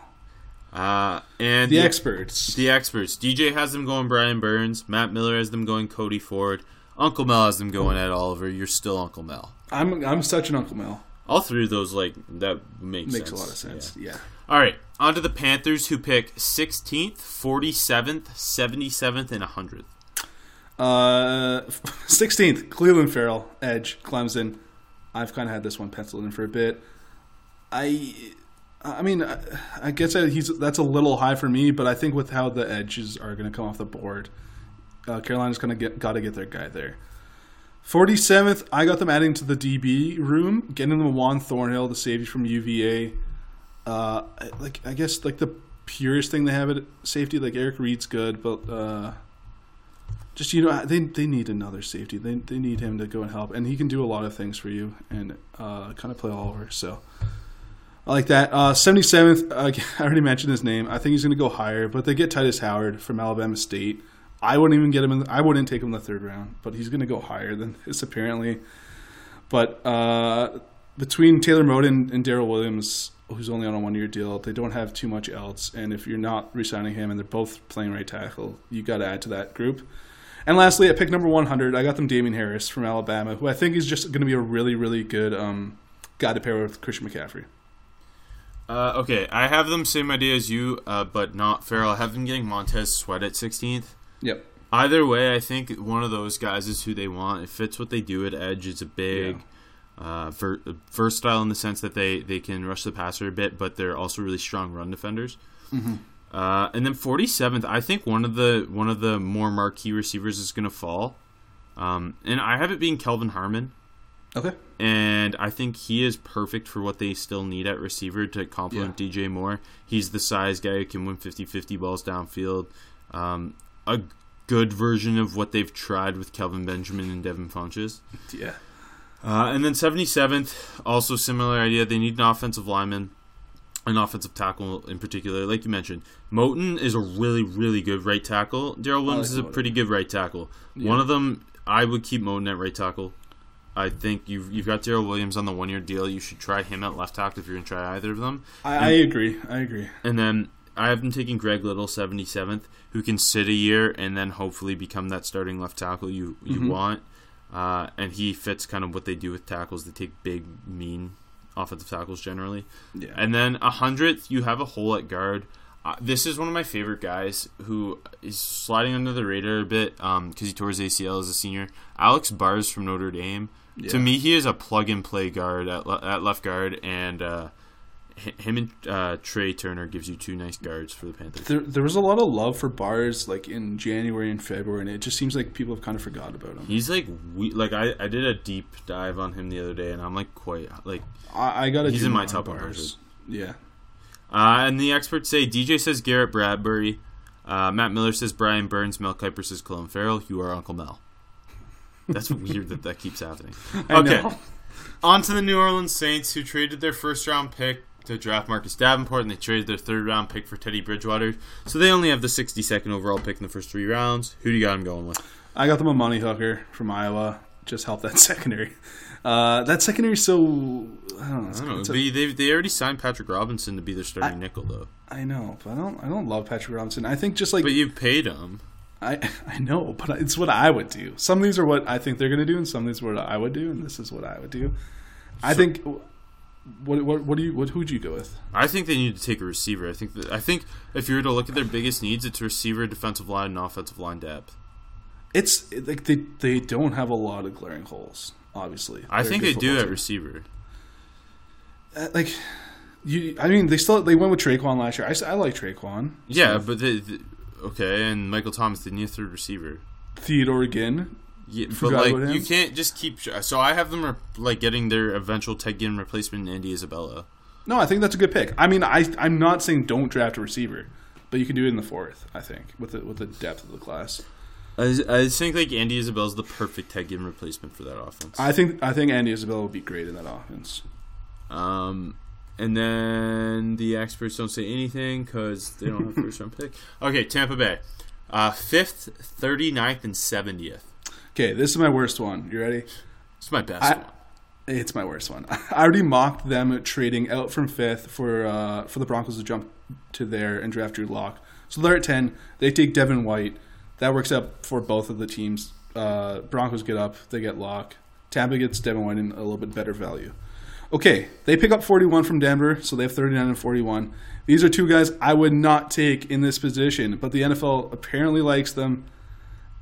Uh, and The experts. The experts. DJ has them going Brian Burns. Matt Miller has them going Cody Ford. Uncle Mel has them going Ed Oliver. You're still Uncle Mel. I'm I'm such an Uncle Mel. All three of those, like, that makes, Makes sense. a lot of sense. Yeah. Yeah. All right. On to the Panthers, who pick 16th, 47th, 77th, and 100th. Uh, *laughs* 16th, Clelin Ferrell, Edge, Clemson. I've kind of had this one penciled in for a bit. I, I mean, I, I guess he's that's a little high for me, but I think with how the edges are going to come off the board, uh, Carolina's going to get got to get their guy there. 47th, I got them adding to the DB room, getting them Juan Thornhill, the safety from UVA. Uh, like I guess like the purest thing they have at safety, like Eric Reid's good, but uh, just you know they they need another safety. They they need him to go and help, and he can do a lot of things for you and uh, kind of play all over. So I like that. Uh, 77th, uh, *laughs* I already mentioned his name. I think he's going to go higher, but they get Tytus Howard from Alabama State. I wouldn't even get him. In the, I wouldn't take him in the third round, but he's going to go higher than *laughs* this apparently. But uh, between Taylor Moton and Daryl Williams, who's only on a one-year deal, they don't have too much else. And if you're not re-signing him, and they're both playing right tackle, you got to add to that group. And lastly, at pick number 100, I got them Damien Harris from Alabama, who I think is just going to be a really, really good um, guy to pair with Christian McCaffrey. Uh, okay, I have them same idea as you, uh, but not Ferrell. I have them getting Montez Sweat at 16th. Yep. Either way, I think one of those guys is who they want. It fits what they do at edge. It's a big, uh, ver- versatile in the sense that they, they can rush the passer a bit, but they're also really strong run defenders. Uh, and then 47th, I think one of the one of the more marquee receivers is going to fall, um, and I have it being Kelvin Harmon. Okay. And I think he is perfect for what they still need at receiver to complement DJ Moore. He's the size guy who can win 50 50 balls downfield. Um, a good version of what they've tried with Kelvin Benjamin and Devin Funchess. *laughs* Yeah. Uh, and then 77th, also similar idea. They need an offensive lineman, an offensive tackle in particular. Like you mentioned, Moton is a really, really good right tackle. Daryl Williams is a Moton. pretty good right tackle. One of them, I would keep Moton at right tackle. I think you've you've got Daryl Williams on the one year deal. You should try him at left tackle if you're going to try either of them. I, I agree. I agree. And then I have them taking Greg Little, 77th, who can sit a year and then hopefully become that starting left tackle you, you want. Uh, and he fits kind of what they do with tackles. They take big, mean offensive tackles generally. Yeah. And then a hundredth, you have a hole at guard. Uh, this is one of my favorite guys who is sliding under the radar a bit because he tore his ACL as a senior. Alex Bars from Notre Dame. To me, he is a plug and play guard at, le- at left guard, and uh, him and uh, Trai Turner gives you two nice guards for the Panthers. There, there was a lot of love for bars like in January and February, and it just seems like people have kind of forgot about him. He's like we like I, I did a deep dive on him the other day, and I'm like quite like I, I got. He's in my top bars. 100. Yeah, Uh, and the experts say DJ says Garrett Bradbury. Uh, Matt Miller says Brian Burns. Mel Kiper says Clelin Ferrell. You are Uncle Mel. That's weird that that keeps happening. *laughs* Okay. On to the New Orleans Saints, who traded their first round pick to draft Marcus Davenport, and they traded their third round pick for Teddy Bridgewater. So they only have the 62nd overall pick in the first three rounds. Who do you got them going with? I got them Amani Hooker from Iowa. Just help that *laughs* secondary. Uh, that secondary, so I don't know. It's, I don't know. a- They, they, already signed Patrick Robinson to be their starting nickel, though. I know, but I don't. I don't love Patrick Robinson. I think just like But you've paid him. I, *laughs* I know, but it's what I would do. Some of these are what I think they're going to do, and some of these are what I would do, and this is what I would do. I think. What what what do you what who'd you go with? I think they need to take a receiver. I think that I think if you were to look at their biggest needs, it's receiver, defensive line, and offensive line depth. It's like they they don't have a lot of glaring holes. Obviously, I They're think they do at receiver. Uh, like you. I mean, they still they went with Tre'Quan last year. I, I like Tre'Quan. Yeah, but the, the okay, and Michael Thomas, the new third receiver. Theodore again. Yeah, but like you can't just keep. So I have them re- like getting their eventual Ted Ginn replacement in Andy Isabella. No, I think that's a good pick. I mean, I I'm not saying don't draft a receiver, but you can do it in the fourth. I think with the with the depth of the class. I, I think like Andy Isabella's the perfect Ted Ginn replacement for that offense. I think I think Andy Isabella would be great in that offense. Um, and then the experts don't say anything because they don't have *laughs* first round pick. Okay, Tampa Bay, uh, fifth, 39th, and seventieth. Okay, this is my worst one. You ready? It's my best I- one. It's my worst one. *laughs* I already mocked them trading out from fifth for uh, for the Broncos to jump to there and draft Drew Lock. So they're at ten. They take Devin White. That works out for both of the teams. Uh, Broncos get up. They get Lock. Tampa gets Devin White in a little bit better value. Okay, they pick up 41 from Denver, so they have 39 and 41. These are two guys I would not take in this position, but the NFL apparently likes them,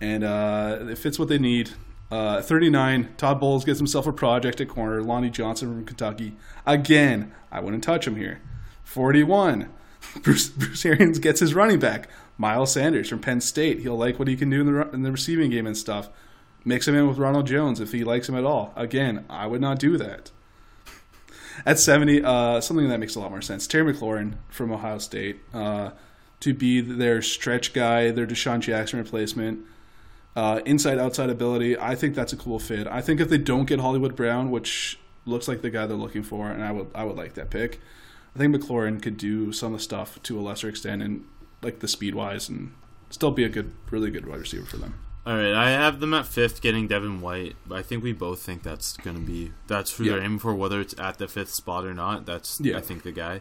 and uh, it fits what they need. Uh, 39, Todd Bowles gets himself a project at corner. Lonnie Johnson from Kentucky. Again, I wouldn't touch him here. 41, *laughs* Bruce, Bruce Arians gets his running back. Miles Sanders from Penn State. He'll like what he can do in the, in the receiving game and stuff. Mix him in with Ronald Jones if he likes him at all. Again, I would not do that. At 70, uh, something that makes a lot more sense. Terry McLaurin from Ohio State uh, to be their stretch guy, their DeSean Jackson replacement. Uh, inside outside ability, I think that's a cool fit. I think if they don't get Hollywood Brown, which looks like the guy they're looking for, and I would I would like that pick. I think McLaurin could do some of the stuff to a lesser extent, and like the speed wise, and still be a good, really good wide receiver for them. All right, I have them at fifth, getting Devin White. I think we both think that's going to be that's who they're aiming for, whether it's at the fifth spot or not. That's Yeah. I think the guy.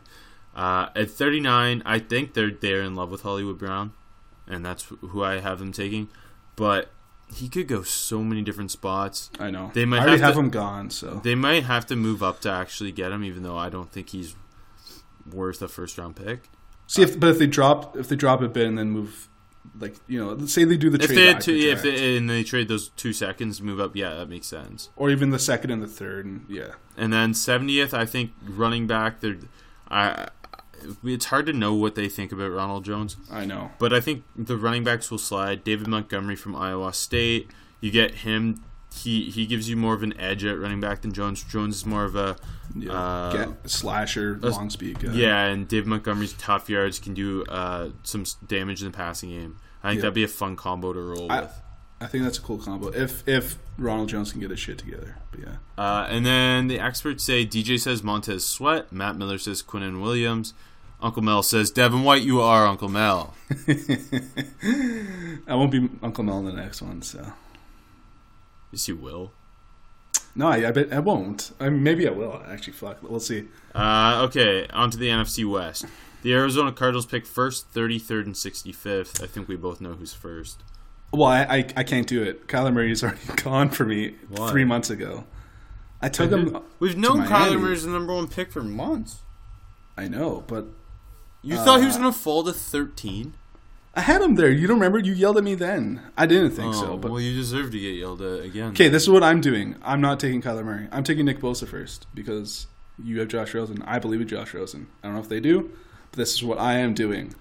Uh, at 39, I think they're they're in love with Hollywood Brown, and that's who I have them taking. But he could go so many different spots. I know They might have have, to- him gone, so They might have to move up to actually get him, even though I don't think he's worth a first round pick. see if but if they drop if they drop a bit and then move, like you know, say they do the If trade they had two, to if they, and they trade those two seconds, move up, yeah, that makes sense. or even the second and the third, and yeah, And then 70th, I think running back. They're, I, it's hard to know what they think about Ronald Jones, I know. but I think the running backs will slide. David Montgomery from Iowa State. You get him. He he gives you more of an edge at running back than Jones. Jones is more of a Yeah, Uh, get slasher, uh, long speed guy. yeah, and David Montgomery's tough yards can do uh, some damage in the passing game. I think Yeah. that'd be a fun combo to roll I- with. I think that's a cool combo. If if Ronald Jones can get his shit together, but yeah, Uh, and then the experts say DJ says Montez Sweat. Matt Miller says Quinnen Williams. Uncle Mel says Devin White. You are Uncle Mel. *laughs* I won't be Uncle Mel in the next one. So Yes, you will. no, I, I bet I won't. I mean, maybe I will actually. Fuck, we'll see. Uh, okay, on to the NFC West. The Arizona Cardinals pick first, 33rd, and 65th. I think we both know who's first. Well, I, I I can't do it. Kyler Murray's already *laughs* gone for me Why? three months ago. I took him. We've known Kyler. Murray's the number one pick for months. I know, but You thought he was going to fall to 13? I had him there. You don't remember? You yelled at me then. I didn't think Oh, so. But well, you deserve to get yelled at again. okay, this is what I'm doing. I'm not taking Kyler Murray. I'm taking Nick Bosa first because you have Josh Rosen. I believe in Josh Rosen. I don't know if they do, but this is what I am doing.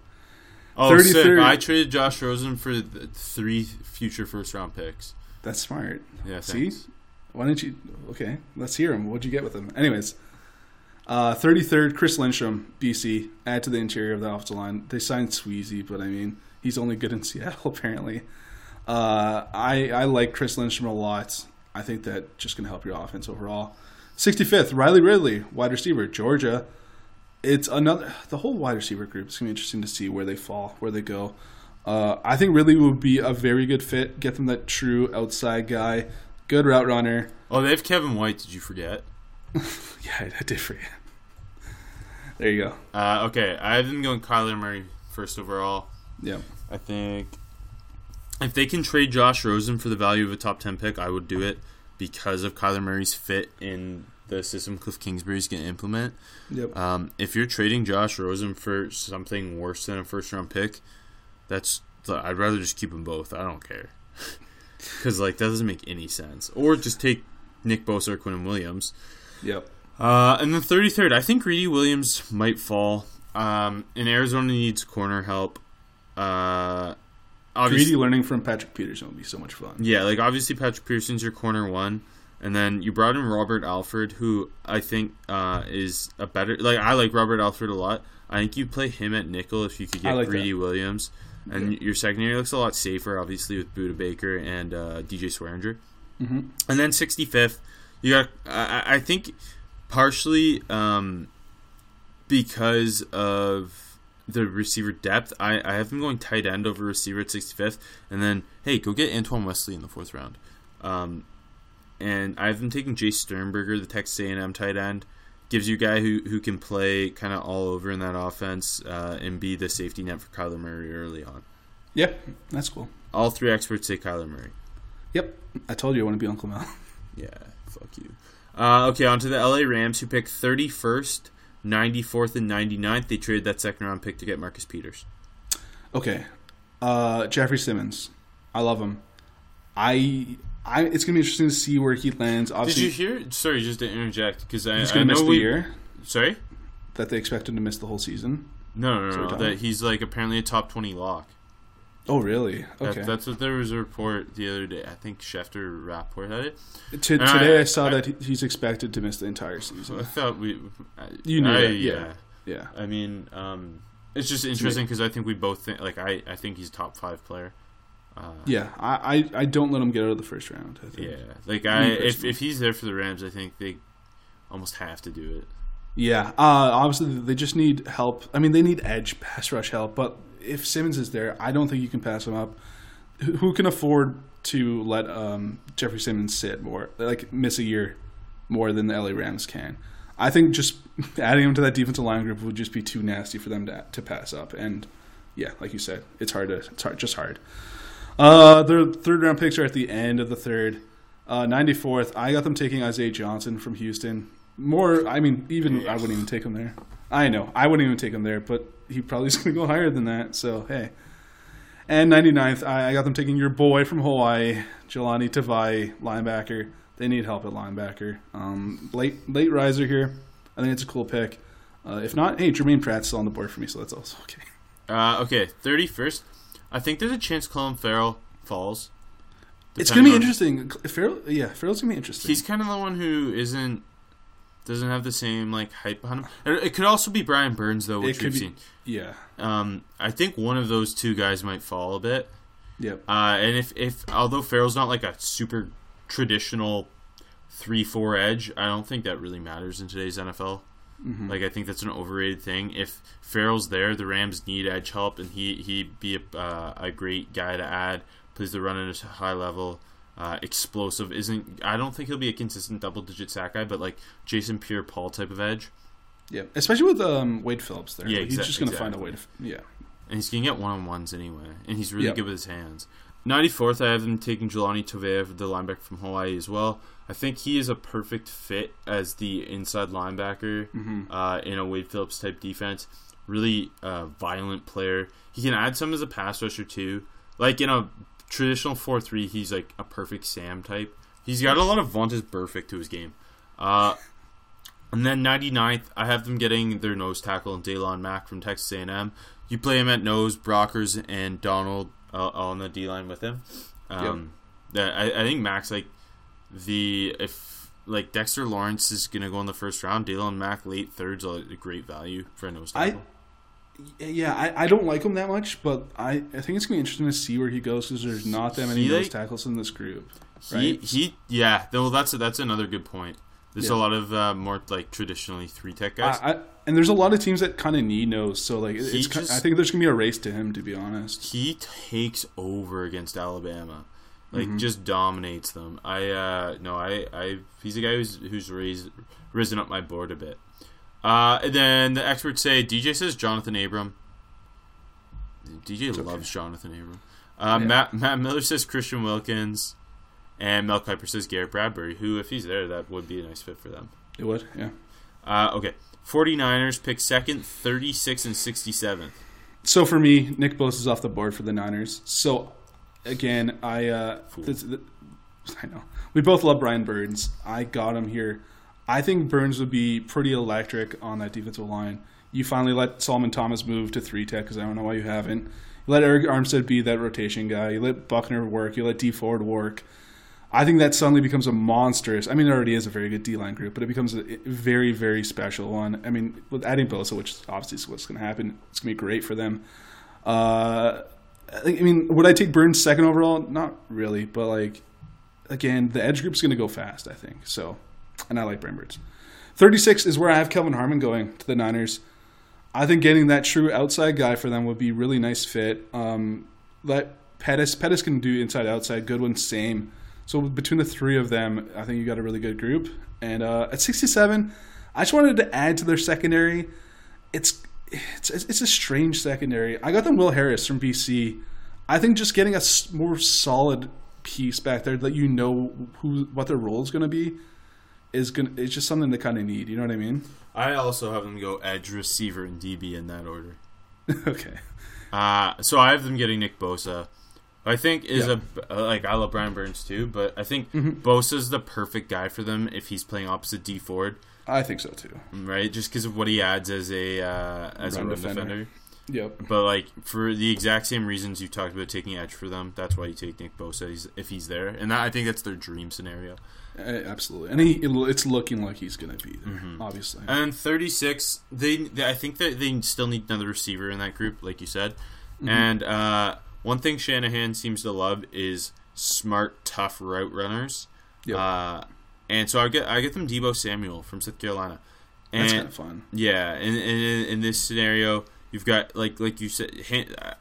Oh, sick. 33rd. I traded Josh Rosen for three future first round picks. That's smart. Yeah, See? Why didn't you? Okay, let's hear him. What'd you get with him? Anyways, uh, 33rd, Chris Lindstrom, BC. Add to the interior of the offensive line. They signed Sweezy, but I mean, he's only good in *laughs* Seattle, apparently. Uh, I, I like Chris Lindstrom a lot. I think that just to help your offense overall. 65th, Riley Ridley, wide receiver, Georgia. It's another, the whole wide receiver group. It's going to be interesting to see where they fall, where they go. Uh, I think Ridley would be a very good fit. Get them that true outside guy, good route runner. Oh, they have Kevin White. Did you forget? *laughs* Yeah, I did for you. There you go. Uh, okay, I have them going Kyler Murray first overall. Yeah. I think if they can trade Josh Rosen for the value of a top 10 pick, I would do it because of Kyler Murray's fit in the system Cliff Kingsbury's going to implement. Yep. Um, if you're trading Josh Rosen for something worse than a first round pick, that's I'd rather just keep them both. I don't care *laughs* because like that doesn't make any sense. Or just take Nick Bosa or Quinn Williams. Yep. Uh, and the 33rd, I think Greedy Williams might fall. Um, and Arizona needs corner help. Uh, obviously, Greedy learning from Patrick Peterson would be so much fun. yeah, like obviously Patrick Peterson's your corner one, and then you brought in Robert Alford, who I think uh, is a better. Like I like Robert Alford a lot. I think you play him at nickel if you could get like Greedy Williams, and your secondary looks a lot safer, obviously with Budda Baker and uh, DJ Swearinger. Mm-hmm. And then 65th, you got. I, I think partially um, because of the receiver depth, I, I have them going tight end over receiver at 65th, and then hey, go get Antoine Wesley in the fourth round. Um, and I have them taking Jace Sternberger, the Texas A&M tight end. Gives you a guy who, who can play kind of all over in that offense uh, and be the safety net for Kyler Murray early on. Yep. That's cool. All three experts say Kyler Murray. Yep. I told you I want to be Uncle Mel. *laughs* Yeah, fuck you. Uh, okay, on to the LA Rams, who picked 31st, 94th, and 99th. They traded that second round pick to get Marcus Peters. Okay. Uh, Jeffrey Simmons. I love him. I. I, it's gonna be interesting to see where he lands. Did Obviously, you hear? Sorry, just to interject because I, he's gonna know miss the we, year Sorry, that they expect him to miss the whole season. no, no, no, no that he's like apparently a top 20 lock. Oh, really? That- Okay. that's what there was a report the other day. I think Schefter or Rapoport had it. To, and I- today, I, saw I- that he- he's expected to miss the entire season. I thought we, I, You knew that, yeah. Yeah. I mean, um, it's just interesting because I think we both think like I, I think he's top five player. Uh, Yeah. I, I, I don't let him get out of the first round. I think. Yeah, like I, if if he's there for the Rams, I think they almost have to do it. Yeah, uh, obviously they just need help. I mean, they need edge pass rush help. But if Simmons is there, I don't think you can pass him up. Who can afford to let um, Jeffrey Simmons sit more, like miss a year more than the LA Rams can? I think just *laughs* adding him to that defensive line group would just be too nasty for them to to pass up. And yeah, like you said, it's hard to it's hard, just hard. Uh, their third round picks are at the end of the third. Uh, 94th, I got them taking Isaiah Johnson from Houston. More, I mean, even I wouldn't even take him there. I know, I wouldn't even take him there, but he probably is *laughs* going to go higher than that. So hey. And 99th, I, I got them taking your boy from Hawaii, Jahlani Tavai, linebacker. They need help at linebacker. Um, late late riser here. I think it's a cool pick. Uh, if not, hey, Germaine Pratt's still on the board for me, so that's also *laughs* okay. Uh, okay, thirty first. I think there's a chance Clelin Ferrell falls. It's going to be interesting. Farrell, yeah, Ferrell's going to be interesting. He's kind of the one who isn't doesn't have the same like hype behind him. It it could also be Brian Burns though, which we've be, seen. yeah, Um, I think one of those two guys might fall a bit. yep, Uh, and if, if although Ferrell's not like a super traditional three four edge, I don't think that really matters in today's NFL. Mm-hmm. Like I think that's an overrated thing. If Ferrell's there, the Rams need edge help, and he he be a, uh, a great guy to add. Plays the run at a high level, uh, explosive. Isn't I don't think he'll be a consistent double digit sack guy, but like Jason Pierre Paul type of edge, Yeah, Especially with um, Wade Phillips there. Yeah, Like, he's just going to find a way to, yeah. and he's gonna get one on ones anyway, and he's really Yep. good with his hands. 94th, I have them taking Jahlani Tavai, the linebacker from Hawaii, as well. I think he is a perfect fit as the inside linebacker Mm-hmm. uh, in a Wade Phillips type defense. really uh, violent player. He can add some as a pass rusher too. Like in a traditional four three, he's like a perfect Sam type. He's got a lot of Vontaze Burfict to his game. Uh, and then 99th, I have them getting their nose tackle and Daylon Mack from Texas A&M. You play him at nose, Brockers and Donald uh, on the D line with him. Um, yep. I, I think Max like the if like Dexter Lawrence is gonna go in the first round, Daylon Mack late thirds a great value for a nose tackle. I, yeah, I, I don't like him that much, but I, I think it's gonna be interesting to see where he goes because there's not that many he, nose tackles in this group. Right? He he yeah, well that's that's another good point. There's yeah. a lot of uh, more like traditionally three tech guys, I, I, and there's a lot of teams that kind of need nose. So like, it's just, I think there's gonna be a race to him. To be honest, he takes over against Alabama, like mm-hmm. just dominates them. I uh, no, I, I he's a guy who's who's raised risen up my board a bit. Uh, and then the experts say DJ says Johnathan Abram. DJ it's loves okay. Johnathan Abram. Uh, yeah. Matt, Matt Miller says Christian Wilkins. And Mel Kiper says Garrett Bradbury, who, if he's there, that would be a nice fit for them. It would, yeah. Uh, okay. 49ers pick second, 36 and 67th. So for me, Nick Bosa is off the board for the Niners. So again, I uh, this, this, I know we both love Brian Burns. I got him here. I think Burns would be pretty electric on that defensive line. You finally let Solomon Thomas move to three tech because I don't know why you haven't. You let Arik Armstead be that rotation guy. You let Buckner work. You let Dee Ford work. I think that suddenly becomes a monstrous. I mean, it already is a very good D line group, but it becomes a very, very special one. I mean, with adding Bosa, which obviously is what's going to happen, it's going to be great for them. Uh, I mean, would I take Burns second overall? Not really, but like, again, the edge group is going to go fast. I think so, and I like. Thirty six is where I have Kelvin Harmon going to the Niners. I think getting that true outside guy for them would be really nice fit. Um, let Pettis Pettis can do inside outside. Goodwin same. So between the three of them, I think you got a really good group. And uh, at 67, I just wanted to add to their secondary. It's it's it's a strange secondary. I got them Will Harris from BC. I think just getting a more solid piece back there that you know who what their role is going to be is going to it's just something they kind of need. You know what I mean? I also have them go edge, receiver, and DB in that order. *laughs* okay. Uh, so I have them getting Nick Bosa. I think is yeah. a like I love Brian Burns too, but I think mm-hmm. Bosa's the perfect guy for them if he's playing opposite Dee Ford. I think so too. Right, just because of what he adds as a uh, as run a defender. defender. Yep. But like for the exact same reasons you talked about taking edge for them, that's why you take Nick Bosa if he's there, and that, I think that's their dream scenario. Uh, absolutely, and he, it's looking like he's going to be there, mm-hmm. obviously. And thirty six, they, they, I think that they still need another receiver in that group, like you said, mm-hmm. and. uh one thing Shanahan seems to love is smart, tough route runners. Yep. Uh, and so I get I get them Deebo Samuel from South Carolina. And, That's kind of fun. Yeah, and, and in this scenario, you've got like like you said,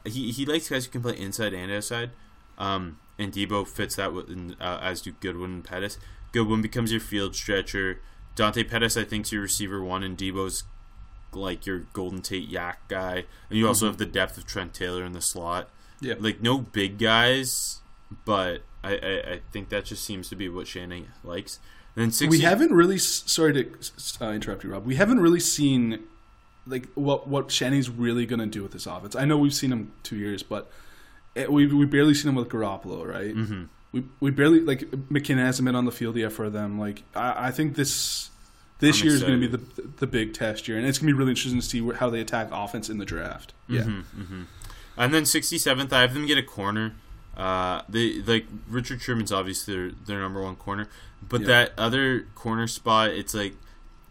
he he likes guys who can play inside and outside. Um, and Deebo fits that with, uh, as do Goodwin and Pettis. Goodwin becomes your field stretcher. Dante Pettis, I think, is your receiver one, and Deebo's like your Golden Tate YAC guy. And you also mm-hmm. have the depth of Trent Taylor in the slot. Yeah. Like no big guys, but I, I, I think that just seems to be what Shannon likes. And then 60, we haven't really. Sorry to uh, interrupt you, Rob. We haven't really seen like what what Shanny's really going to do with this offense. I know we've seen him two years, but it, we we barely seen him with Garoppolo, right? Mm-hmm. We we barely like McKinnon hasn't been on the field yet for them. Like I, I think this this I'm year excited. is going to be the the big test year, and it's going to be really interesting to see how they attack offense in the draft. Yeah. Mm-hmm, mm-hmm. And then 67th, I have them get a corner. Uh, they like Richard Sherman's obviously their, their number one corner, but yeah. that other corner spot, it's like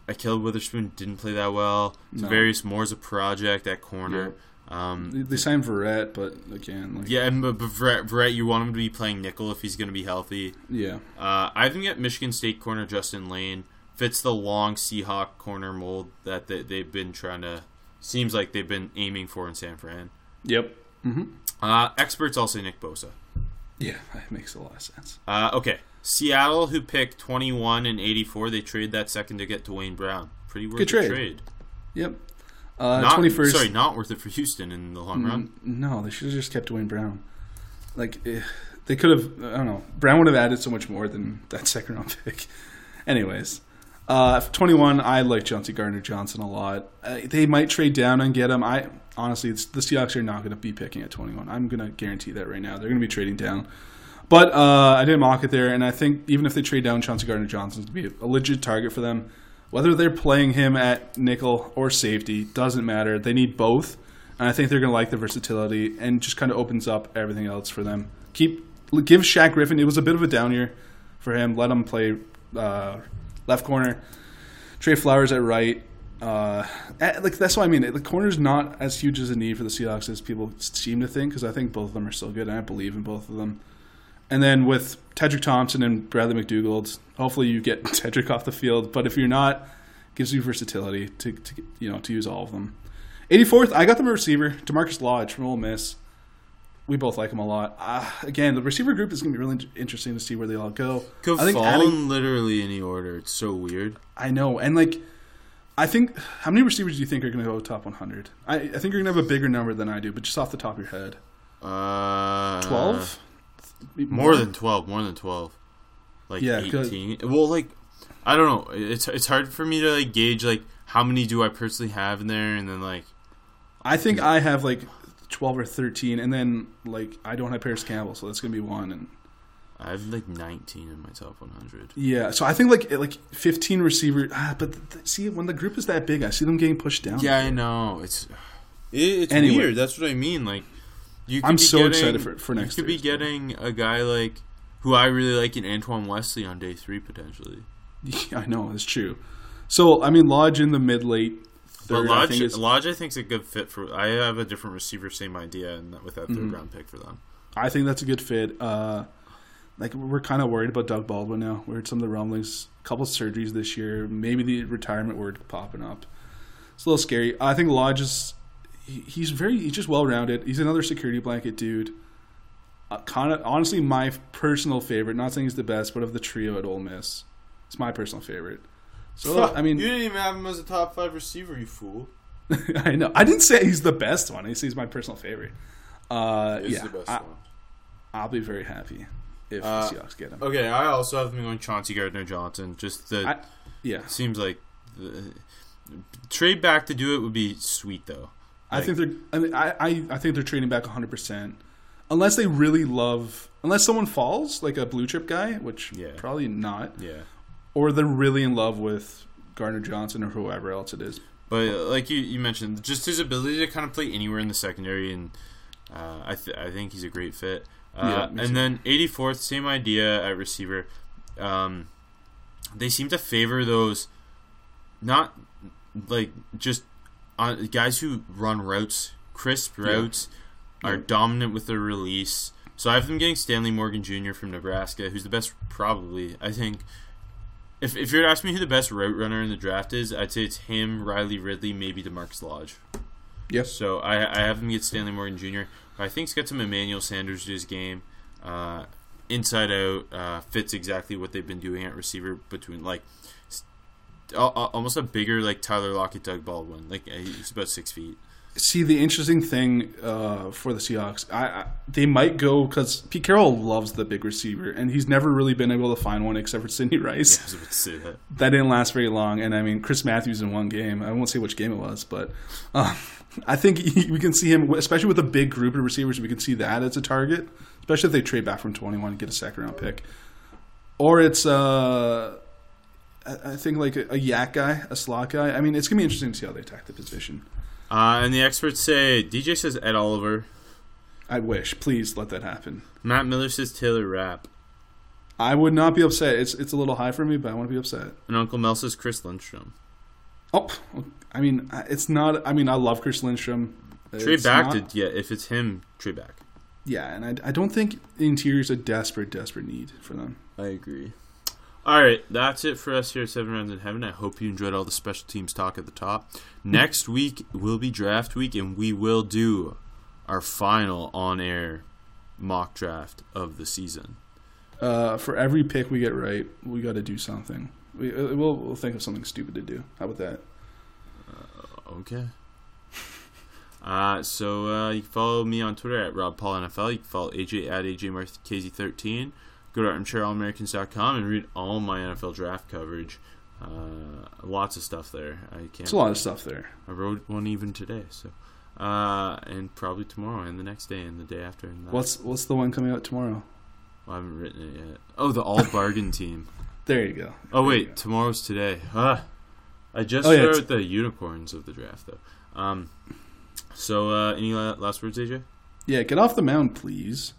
Ahkello Witherspoon didn't play that well. No. Tarvarius Moore's a project at corner. Yeah. Um, they signed Verrett, but again, like, yeah, and Verrett, Verrett, you want him to be playing nickel if he's going to be healthy. Yeah, uh, I think at Michigan State corner Justin Layne fits the long Seahawk corner mold that they, they've been trying to. Seems like they've been aiming for in San Fran. Yep. Mm-hmm. Uh, experts all say Nick Bosa. Yeah, that makes a lot of sense. Uh, okay. Seattle, who picked 21 and 84, they trade that second to get Duane Brown. Pretty worth Good trade. trade. Yep. Uh, not, 21st. Sorry, not worth it for Houston in the long run. No, they should have just kept Duane Brown. Like, eh, they could have, I don't know. Brown would have added so much more than that second round pick. *laughs* Anyways, Uh, 21, I like Chauncey Gardner Johnson a lot. Uh, they might trade down and get him. I honestly, it's, the Seahawks are not going to be picking at 21. I'm going to guarantee that right now. They're going to be trading down. But uh, I didn't mock it there, and I think even if they trade down, Chauncey Gardner Johnson's going to be a legit target for them. Whether they're playing him at nickel or safety doesn't matter. They need both, and I think they're going to like the versatility and just kind of opens up everything else for them. Keep give Shaq Griffin. It was a bit of a down year for him. Let him play uh, left corner. Tre Flowers at right. Uh, like that's what I mean. The corner's not as huge as a need for the Seahawks as people seem to think because I think both of them are still good, and I believe in both of them. And then with Tedric Thompson and Bradley McDougald, hopefully you get *laughs* Tedric off the field. But if you're not, gives you versatility to, to you know to use all of them. 84th, I got the receiver, DaMarkus Lodge from Ole Miss. We both like him a lot. Uh, again, the receiver group is going to be really interesting to see where they all go. Could I think fall adding- in literally any order. It's so weird. I know, and like, I think how many receivers do you think are going to go top 100? I, I think you're going to have a bigger number than I do, but just off the top of your head, Uh, 12, More than twelve. More than twelve. Like Yeah, 'cause- eighteen. Well, like I don't know. It's it's hard for me to like gauge like how many do I personally have in there, and then like I think I have like 12 or 13, and then like I don't have Parris Campbell, so that's going to be one. And I have like nineteen in my top one hundred. yeah, so I think like like 15 receiver. Ah, but th- th- see, when the group is that big, I see them getting pushed down. Yeah, I know. It's it, it's Anyway. weird. That's what I mean. Like I'm be so getting, excited for- for next year. You could be Thursday. getting a guy like who I really like in Antoine Wesley on day three potentially. Yeah, *laughs* I know it's true. So I mean, Lodge in the mid late But third, I Lodge, think is. Lodge, I think is a good fit for. I have a different receiver, same idea, and with that 3rd Mm-hmm. round pick for them. I think that's a good fit. Uh, like we're kind of worried about Doug Baldwin now. We heard some of the rumblings, a couple surgeries this year, maybe the retirement word popping up. It's a little scary. I think Lodge is he's very he's just well rounded. He's another security blanket dude. Uh, kind of honestly, my personal favorite. Not saying he's the best, but of the trio at Ole Miss, it's my personal favorite. So I mean, you didn't even have him as a top five receiver, you fool. *laughs* I know I didn't say he's the best one. I say he's my personal favorite. Uh, He's yeah, the best I, one. I'll be very happy if Uh, the Seahawks get him. Okay, I also have them going Chauncey Gardner Johnson. Just the I, yeah, seems like the, trade back to do it would be sweet though. I think they're. I, mean, I, I I think they're trading back 100, percent unless they really love. Unless someone falls like a blue chip guy, which Yeah. probably not, Yeah, or they're really in love with Gardner Johnson or whoever else it is. but uh, like you, you mentioned, just his ability to kind of play anywhere in the secondary, and uh, I th- I think he's a great fit. Uh, Yeah, and then 84th, same idea at receiver. Um, they seem to favor those, not like just on, guys who run routes, crisp routes, are Yeah. dominant with their release. So I have them getting Stanley Morgan Jr. from Nebraska, who's the best, probably. I think. If, if you're asking me who the best route runner in the draft is, I'd say it's him, Riley Ridley, maybe DaMarkus Lodge. Yes. So I, I have him get Stanley Morgan Jr. I think he's got some Emmanuel Sanders to his game. Uh, inside out, uh, fits exactly what they've been doing at receiver between like s- al- al- almost a bigger like Tyler Lockett, Doug Baldwin. Like uh, he's about six feet. See, the interesting thing uh, for the Seahawks, I, I they might go because Pete Carroll loves the big receiver, and he's never really been able to find one except for Sidney *laughs* Rice. I was about to say that. that didn't last very long. And I mean, Chris Matthews in one game. I won't say which game it was, but uh, *laughs* I think he, *laughs* we can see him, especially with a big group of receivers. We can see that as a target, especially if they trade back from twenty one and get a second round pick, or it's uh, I think like a, a YAC guy, a slot guy. I mean, it's gonna be interesting to see how they attack the position. Uh, and the experts say DJ says Ed Oliver. I wish, please let that happen. Matt Miller says Taylor Rapp. I would not be upset. It's it's a little high for me, but I want to be upset. And Uncle Mel says Chris Lindstrom. Oh, I mean, it's not. I mean, I love Chris Lindstrom. Trade back not- to yeah, if it's him, trade back. Yeah, and I, I don't think the interior is a desperate, desperate need for them. I agree. All right, that's it for us here at Seven Rounds in Heaven. I hope you enjoyed all the special teams talk at the top. Next week will be draft week, and we will do our final on air mock draft of the season. Uh, for every pick we get right, we got to do something. We, uh, we'll, we'll think of something stupid to do. How about that? Okay. *laughs* Uh, so uh, you can follow me on Twitter at Rob Paul NFL. You can follow AJ at AJ Markz13. Go to armchairallamericans.com and read all my NFL draft coverage. Uh, lots of stuff there. I can't. It's a lot of stuff there. I wrote one even today. So, uh, and probably tomorrow and the next day and the day after. And that. What's what's the one coming out tomorrow? Well, I haven't written it yet. Oh, the all bargain *laughs* team. There you go. Oh There wait, go. tomorrow's today. Ah, I just Oh, yeah, wrote the unicorns of the draft though. Um, so uh, any la- last words, AJ? Yeah, get off the mound, please.